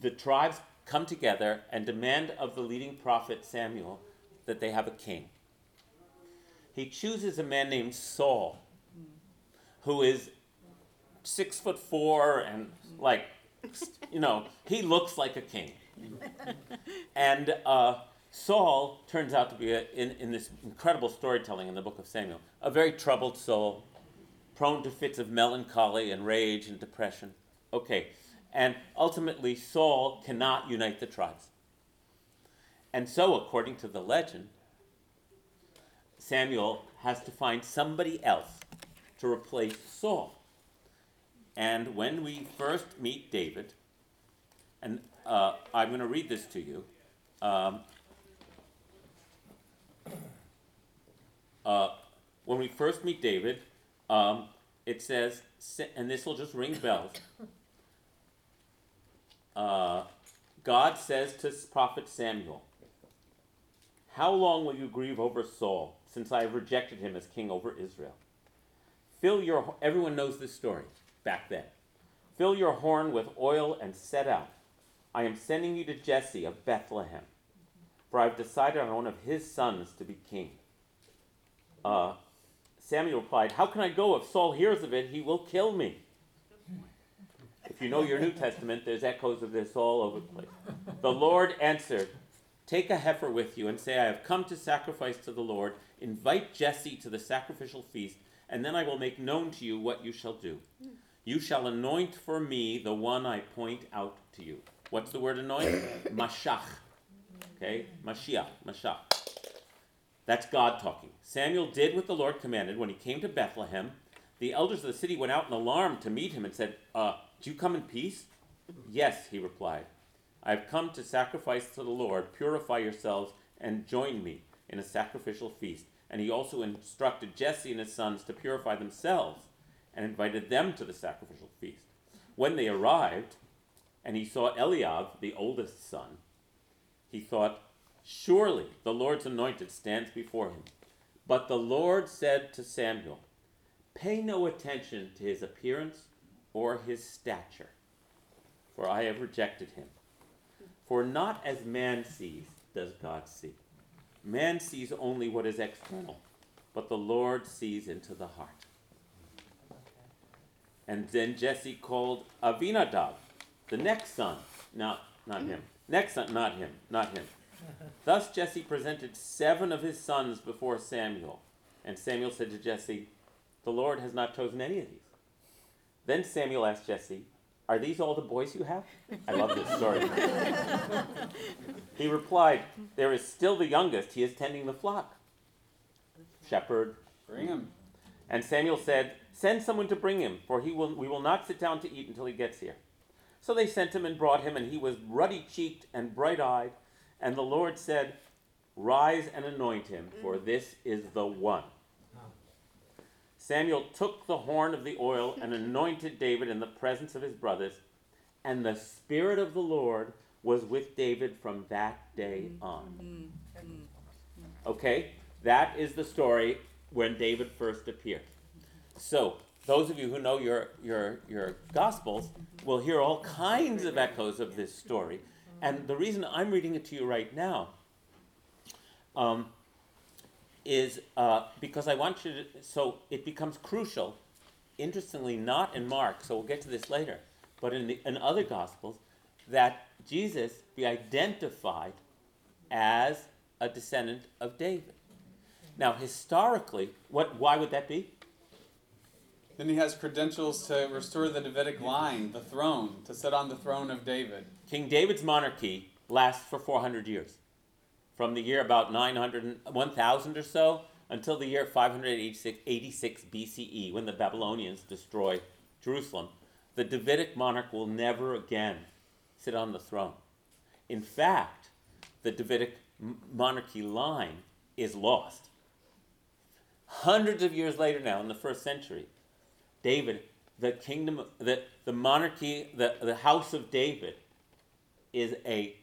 the tribes come together and demand of the leading prophet Samuel that they have a king. He chooses a man named Saul, who is six foot four and like, you know, he looks like a king. And uh, Saul turns out to be, a, in, in this incredible storytelling in the book of Samuel, a very troubled soul, prone to fits of melancholy and rage and depression. Okay, and ultimately, Saul cannot unite the tribes. And so, according to the legend, Samuel has to find somebody else to replace Saul. And when we first meet David, and uh, I'm going to read this to you. Um, uh, when we first meet David, um, it says, and this will just ring bells. Uh, God says to prophet Samuel, How long will you grieve over Saul, since I have rejected him as king over Israel? Fill your, everyone knows this story back then. Fill your horn with oil and set out. I am sending you to Jesse of Bethlehem, for I've decided on one of his sons to be king. Uh, Samuel replied, How can I go? If Saul hears of it, he will kill me. If you know your New Testament, there's echoes of this all over the place. The Lord answered, Take a heifer with you and say, I have come to sacrifice to the Lord. Invite Jesse to the sacrificial feast, and then I will make known to you what you shall do. You shall anoint for me the one I point out to you. What's the word anoint? Mashach. Okay? Mashiach. Mashach. That's God talking. Samuel did what the Lord commanded. When he came to Bethlehem, the elders of the city went out in alarm to meet him and said, uh, Do you come in peace? Yes, he replied. I have come to sacrifice to the Lord. Purify yourselves and join me in a sacrificial feast. And he also instructed Jesse and his sons to purify themselves and invited them to the sacrificial feast. When they arrived, and he saw Eliab, the oldest son, he thought, Surely the Lord's anointed stands before him. But the Lord said to Samuel, Pay no attention to his appearance or his stature, for I have rejected him. For not as man sees does God see. Man sees only what is external, but the Lord sees into the heart. And then Jesse called Avinadab, the next son. No, not mm-hmm. him. Next son, not him, not him. Thus Jesse presented seven of his sons before Samuel. And Samuel said to Jesse, The Lord has not chosen any of these. Then Samuel asked Jesse, Are these all the boys you have? I love this story. he replied, There is still the youngest. He is tending the flock. Shepherd. Bring him. And Samuel said, Send someone to bring him, for he will, we will not sit down to eat until he gets here. So they sent him and brought him, and he was ruddy cheeked and bright eyed. And the Lord said, Rise and anoint him, mm-hmm. for this is the one. Samuel took the horn of the oil and anointed David in the presence of his brothers, and the Spirit of the Lord was with David from that day mm-hmm. on. Mm-hmm. Okay? That is the story when David first appeared. So, those of you who know your, your, your Gospels will hear all kinds of echoes of this story. And the reason I'm reading it to you right now um, is uh, because I want you to, so it becomes crucial, interestingly, not in Mark, so we'll get to this later, but in, the, in other Gospels, that Jesus be identified as a descendant of David. Now, historically, what, why would that be? Then he has credentials to restore the Davidic line, the throne, to sit on the throne of David. King David's monarchy lasts for 400 years. From the year about 900, and- 1000 or so until the year 586 86 BCE, when the Babylonians destroy Jerusalem. The Davidic monarch will never again sit on the throne. In fact, the Davidic monarchy line is lost. Hundreds of years later, now in the first century, David, the kingdom, the, the monarchy, the, the house of David is a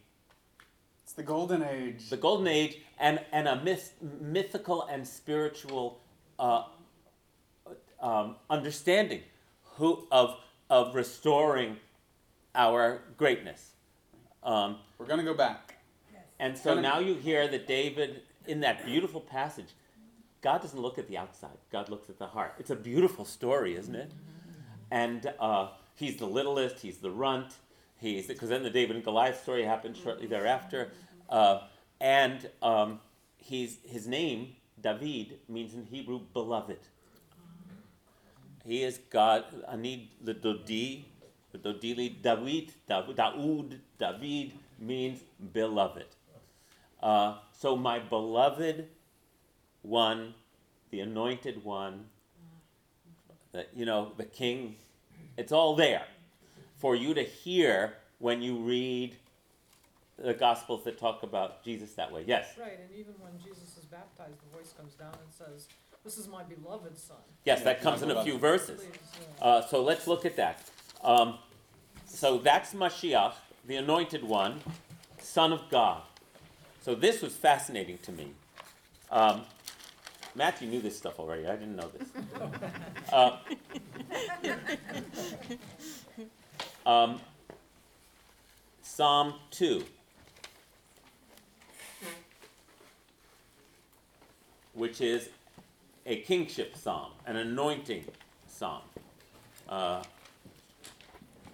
It's the golden age. the golden age and, and a myth, mythical and spiritual uh, um, understanding who, of, of restoring our greatness. Um, We're going to go back. and so now you hear that David, in that beautiful passage, God doesn't look at the outside, God looks at the heart. It's a beautiful story, isn't it? And uh, he's the littlest, he's the runt, he's because then the David and Goliath story happened shortly thereafter. Uh, and um, he's, his name, David, means in Hebrew beloved. He is God, Ani the Dodi, the Dodili, David, Dav- Daoud, David means beloved. Uh, so my beloved one, the anointed one, the, you know, the king, it's all there for you to hear when you read the gospels that talk about Jesus that way. Yes. Right, and even when Jesus is baptized, the voice comes down and says, This is my beloved son. Yes, that comes in a few verses. Uh, so let's look at that. Um, so that's Mashiach, the anointed one, Son of God. So this was fascinating to me. Um, Matthew knew this stuff already. I didn't know this. Uh, um, Psalm 2. Which is a kingship psalm, an anointing psalm. Uh,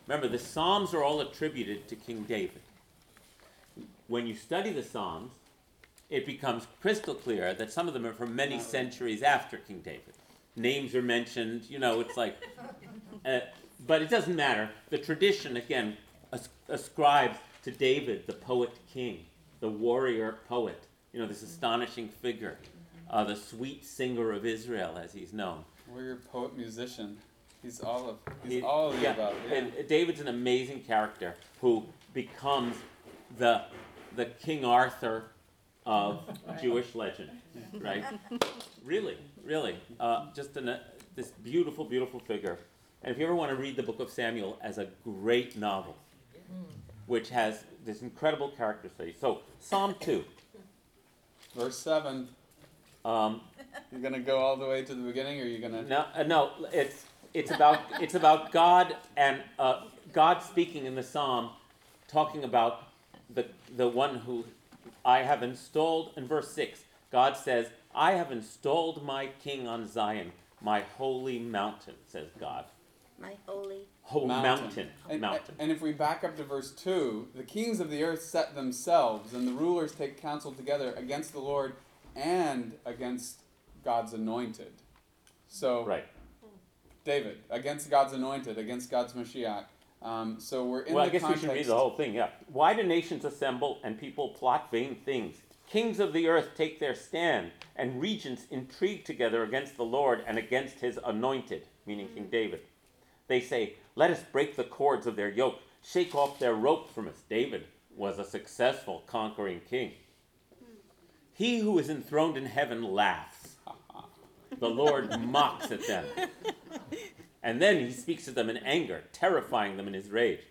remember, the psalms are all attributed to King David. When you study the psalms, it becomes crystal clear that some of them are from many centuries after King David. Names are mentioned, you know, it's like. Uh, but it doesn't matter. The tradition, again, as- ascribes to David, the poet king, the warrior poet, you know, this astonishing figure, uh, the sweet singer of Israel, as he's known. Warrior, poet, musician. He's all of. He's He- all of the above. Yeah. and David's an amazing character who becomes the the King Arthur of Jewish legend, right? really, really, uh, just an, uh, this beautiful, beautiful figure. And if you ever want to read the Book of Samuel as a great novel, which has this incredible character study. So Psalm two. Verse seven. Um, You're gonna go all the way to the beginning, or you're you gonna? No, uh, no, it's it's about it's about God and uh, God speaking in the psalm, talking about the the one who I have installed in verse six. God says, I have installed my king on Zion, my holy mountain, says God. My holy. Whole mountain. And, Mountain. and if we back up to verse 2, the kings of the earth set themselves, and the rulers take counsel together against the Lord and against God's anointed. So, Right. David, against God's anointed, against God's Mashiach. Um, so we're in well, the I guess we should read the whole thing, yeah. Why do nations assemble and people plot vain things? Kings of the earth take their stand, and regents intrigue together against the Lord and against his anointed, meaning King David. They say, Let us break the cords of their yoke, shake off their rope from us. David was a successful conquering king. He who is enthroned in heaven laughs. The Lord mocks at them. And then he speaks to them in anger, terrifying them in his rage.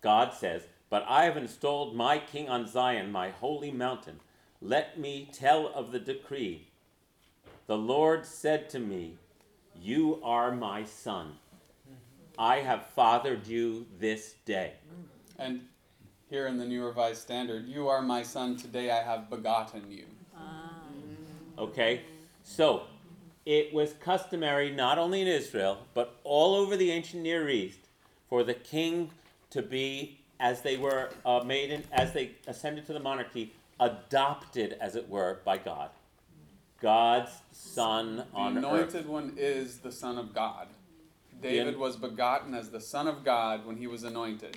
God says, But I have installed my king on Zion, my holy mountain. Let me tell of the decree. The Lord said to me, You are my son. I have fathered you this day. And here in the New Revised Standard, you are my son, today I have begotten you. Okay? So, it was customary not only in Israel, but all over the ancient Near East for the king to be, as they were uh, made, in, as they ascended to the monarchy, adopted, as it were, by God. God's son The on anointed earth. one is the Son of God. David was begotten as the Son of God when he was anointed.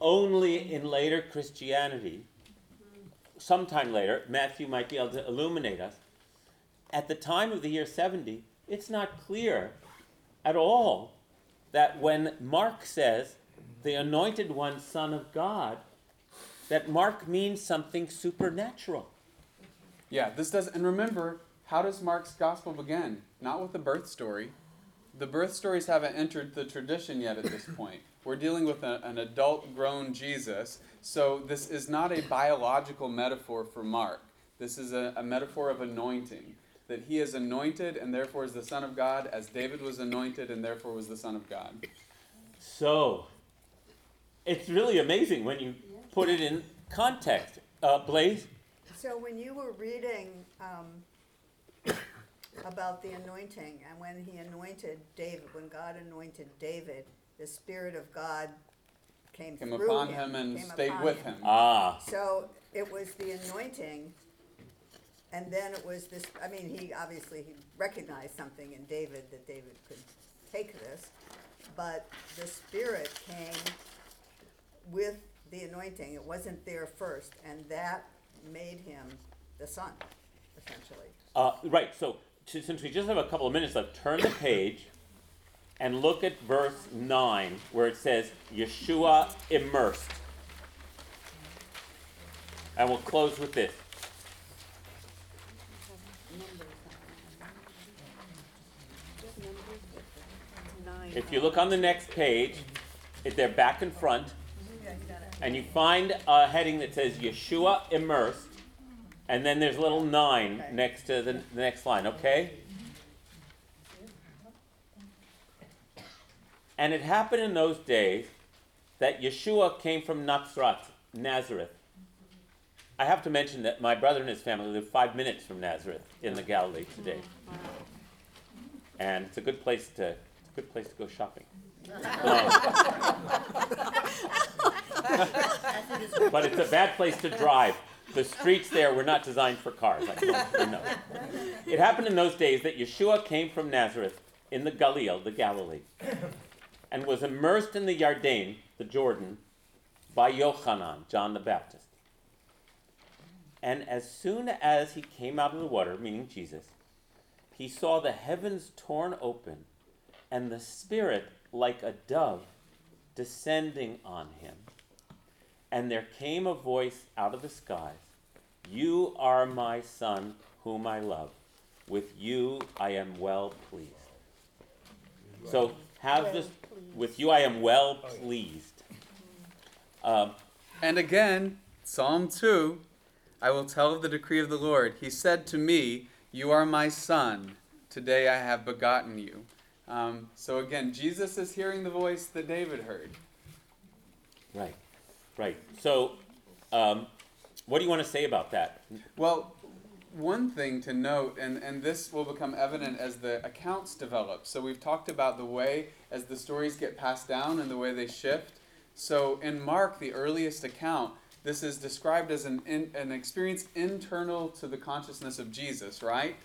Only in later Christianity, sometime later, Matthew might be able to illuminate us. At the time of the year 70, it's not clear at all that when Mark says the anointed one, Son of God, that Mark means something supernatural. Yeah, this does. And remember, how does Mark's gospel begin? Not with the birth story. The birth stories haven't entered the tradition yet at this point. We're dealing with a, an adult grown Jesus. So this is not a biological metaphor for Mark. This is a, a metaphor of anointing. That he is anointed and therefore is the Son of God, as David was anointed and therefore was the Son of God. So, it's really amazing when you put it in context. Uh, Blaze? So when you were reading um, about the anointing and when he anointed David, when God anointed David, the Spirit of God came, Came through upon him, him and came stayed upon with him. Ah. So it was the anointing, and then it was this. I mean, he obviously he recognized something in David that David could take this, but the Spirit came with the anointing. It wasn't there first, and that made him the son, essentially. Uh, right, so t- since we just have a couple of minutes left, turn the page and look at verse 9 where it says Yeshua immersed. And we'll close with this. If you look on the next page, if they're back and front, and you find a heading that says Yeshua immersed, and then there's a little nine next to the, the next line, okay? And it happened in those days that Yeshua came from Nazareth, Nazareth. I have to mention that my brother and his family live five minutes from Nazareth in the Galilee today, and it's a good place to good place to go shopping. but it's a bad place to drive. The streets there were not designed for cars. I know, I know. It happened in those days that Yeshua came from Nazareth in the Galil, the Galilee, and was immersed in the Yarden, the Jordan, by Yochanan, John the Baptist. And as soon as he came out of the water, meaning Jesus, he saw the heavens torn open and the Spirit like a dove descending on him. And there came a voice out of the skies You are my Son, whom I love. With you I am well pleased. So, have Well this. With you I am well pleased. Um, And again, Psalm 2 I will tell of the decree of the Lord. He said to me, You are my son. Today I have begotten you. Um, so again, Jesus is hearing the voice that David heard. Right, right. So, um, what do you want to say about that? Well, one thing to note, and, and this will become evident as the accounts develop. So we've talked about the way as the stories get passed down and the way they shift. So in Mark, the earliest account, this is described as an, in, an experience internal to the consciousness of Jesus, right?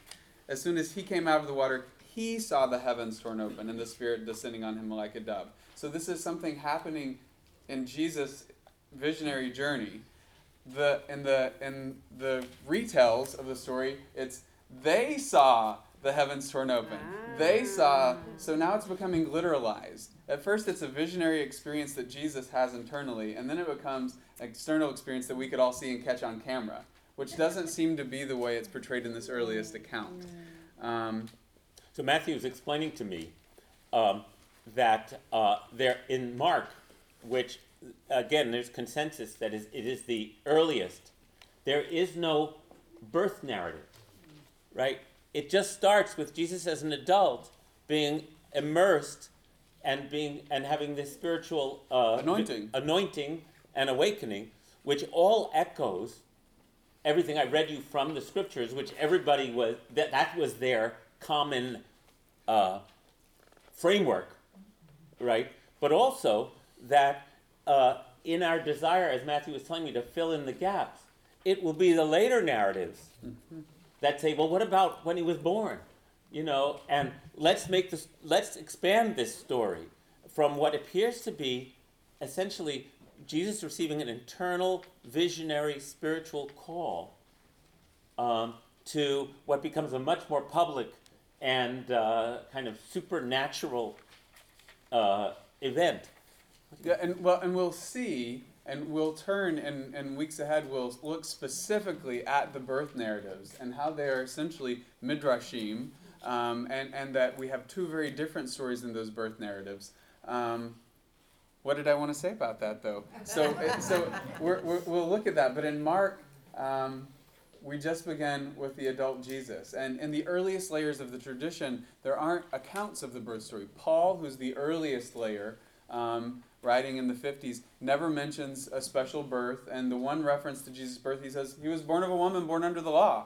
As soon as he came out of the water, he saw the heavens torn open and the Spirit descending on him like a dove. So this is something happening in Jesus' visionary journey. The in the in the retells of the story, it's they saw the heavens torn open. They saw. So now it's becoming literalized. At first, it's a visionary experience that Jesus has internally, and then it becomes an external experience that we could all see and catch on camera, which doesn't seem to be the way it's portrayed in this earliest account. Um, So Matthew is explaining to me um, that uh, there in Mark, which again there's consensus that is it is the earliest. There is no birth narrative, right? It just starts with Jesus as an adult being immersed and being and having this spiritual uh, Anointing. anointing and awakening, which all echoes everything I read you from the scriptures, which everybody was that that was their common uh, framework, right? But also that uh, in our desire, as Matthew was telling me, to fill in the gaps, it will be the later narratives that say, well, what about when he was born? You know, and let's make this, let's expand this story from what appears to be essentially Jesus receiving an internal, visionary, spiritual call um, to what becomes a much more public and uh, kind of supernatural uh, event. Yeah, and well, and we'll see, and we'll turn, and in weeks ahead, we'll look specifically at the birth narratives and how they are essentially midrashim, um, and and that we have two very different stories in those birth narratives. Um, what did I want to say about that, though? So, so we're, we're, we'll look at that. But in Mark, um, we just began with the adult Jesus. And in the earliest layers of the tradition, there aren't accounts of the birth story. Paul, who's the earliest layer, um, writing in the 50s, never mentions a special birth. And the one reference to Jesus' birth, he says, he was born of a woman born under the law.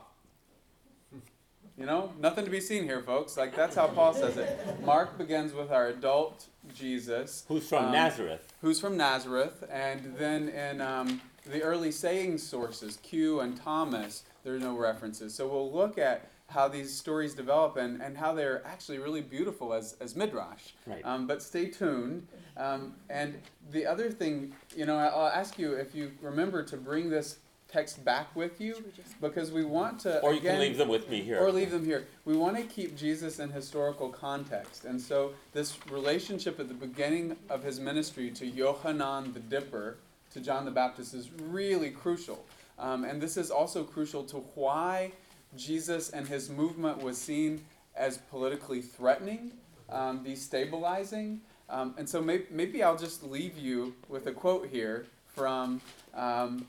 You know, nothing to be seen here, folks. Like, that's how Paul says it. Mark begins with our adult Jesus. Who's from um, Nazareth? Who's from Nazareth. And then in um, the early saying sources, Q and Thomas, there are no references. So we'll look at how these stories develop and, and how they're actually really beautiful as, as midrash. Right. Um, but stay tuned. Um, and the other thing, you know, I'll ask you if you remember to bring this text back with you because we want to. Or you can leave them with me here. Or leave them here. We want to keep Jesus in historical context. And so this relationship at the beginning of his ministry to Yohanan the Dipper, to John the Baptist, is really crucial. Um, and this is also crucial to why Jesus and his movement was seen as politically threatening, um, destabilizing. Um, and so may- maybe I'll just leave you with a quote here from, um,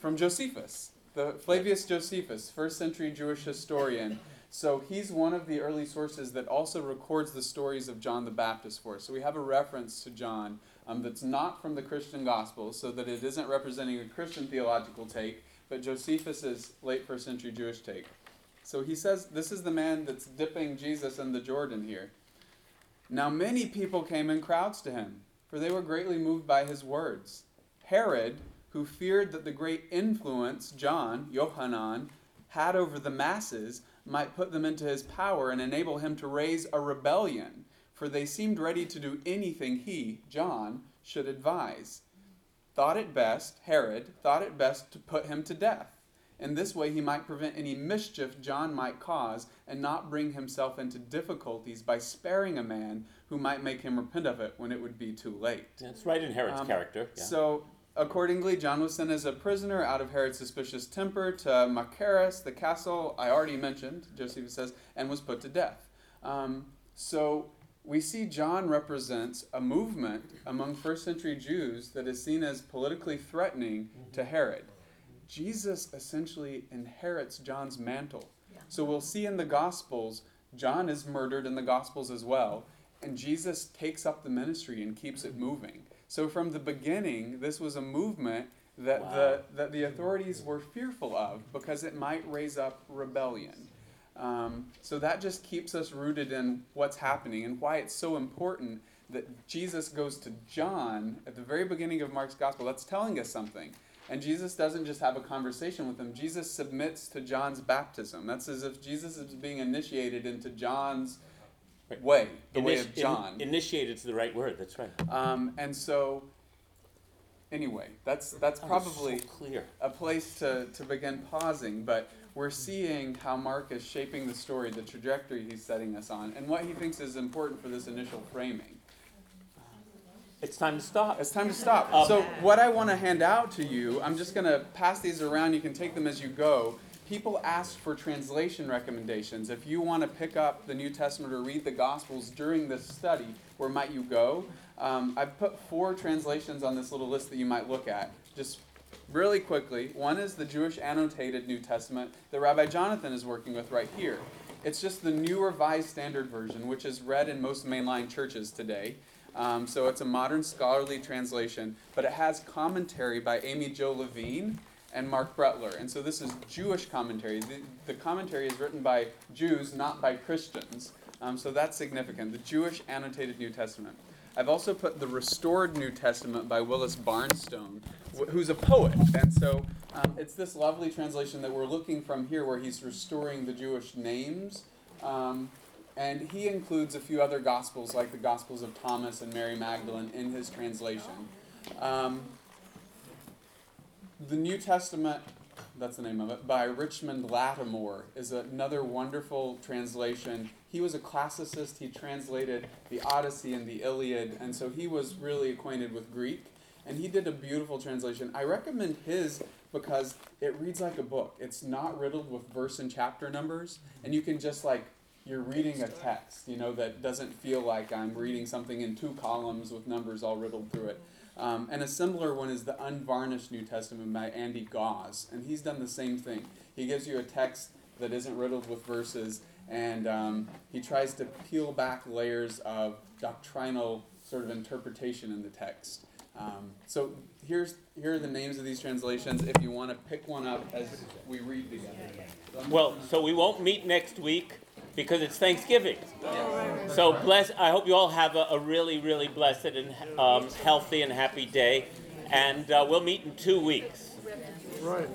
from Josephus, the Flavius Josephus, first century Jewish historian. So he's one of the early sources that also records the stories of John the Baptist for us. So we have a reference to John um, that's not from the Christian Gospels, so that it isn't representing a Christian theological take, but Josephus's late first century Jewish take. So he says this is the man that's dipping Jesus in the Jordan here. Now many people came in crowds to him, for they were greatly moved by his words. Herod, who feared that the great influence John, Yohanan, had over the masses, might put them into his power and enable him to raise a rebellion, for they seemed ready to do anything he, John, should advise. Thought it best, Herod thought it best to put him to death. In this way, he might prevent any mischief John might cause and not bring himself into difficulties by sparing a man who might make him repent of it when it would be too late. That's right in Herod's Um, character. Yeah. So, accordingly, John was sent as a prisoner out of Herod's suspicious temper to Machaerus, the castle I already mentioned, Josephus says, and was put to death. Um, so, we see John represents a movement among first century Jews that is seen as politically threatening to mm-hmm. Herod. Jesus essentially inherits John's mantle. So we'll see in the Gospels, John is murdered in the Gospels as well, and Jesus takes up the ministry and keeps it mm-hmm. moving. So from the beginning, this was a movement that Wow. the that the authorities were fearful of because it might raise up rebellion. Um, so that just keeps us rooted in what's happening and why it's so important that Jesus goes to John at the very beginning of Mark's gospel. That's telling us something. And Jesus doesn't just have a conversation with him. Jesus submits to John's baptism. That's as if Jesus is being initiated into John's way, the way of John. in- Initiated's the right word, that's right. Um, and so, anyway, that's that's That probably so clear. a place to, to begin pausing. But we're seeing how Mark is shaping the story, the trajectory he's setting us on, and what he thinks is important for this initial framing. It's time to stop. It's time to stop. Um, so, what I want to hand out to you, I'm just going to pass these around. You can take them as you go. People ask for translation recommendations. If you want to pick up the New Testament or read the Gospels during this study, where might you go? Um, I've put four translations on this little list that you might look at. Just really quickly. One is the Jewish annotated New Testament that Rabbi Jonathan is working with right here. It's just the New Revised Standard Version, which is read in most mainline churches today. Um, so it's a modern scholarly translation, but it has commentary by Amy-Jill Levine and Marc Brettler. And so this is Jewish commentary. The, the commentary is written by Jews, not by Christians. Um, so that's significant. The Jewish annotated New Testament. I've also put the Restored New Testament by Willis Barnstone, wh- who's a poet. And so um, it's this lovely translation that we're looking from here where he's restoring the Jewish names. Um, and he includes a few other gospels, like the Gospels of Thomas and Mary Magdalene, in his translation. Um, the New Testament, that's the name of it, by Richmond Lattimore, is another wonderful translation. He was a classicist. He translated the Odyssey and the Iliad, and so he was really acquainted with Greek. And he did a beautiful translation. I recommend his because it reads like a book. It's not riddled with verse and chapter numbers, and you can just like you're reading a text, you know, that doesn't feel like I'm reading something in two columns with numbers all riddled through it. Um, and a similar one is the Unvarnished New Testament by Andy Gaus, and he's done the same thing. He gives you a text that isn't riddled with verses, and um, he tries to peel back layers of doctrinal sort of interpretation in the text. Um, so here's here are the names of these translations. If you want to pick one up as we read together. So I'm- Well, so we won't meet next week because it's Thanksgiving. So bless. I hope you all have a, a really, really blessed and um, healthy and happy day, and uh, we'll meet in two weeks. Right.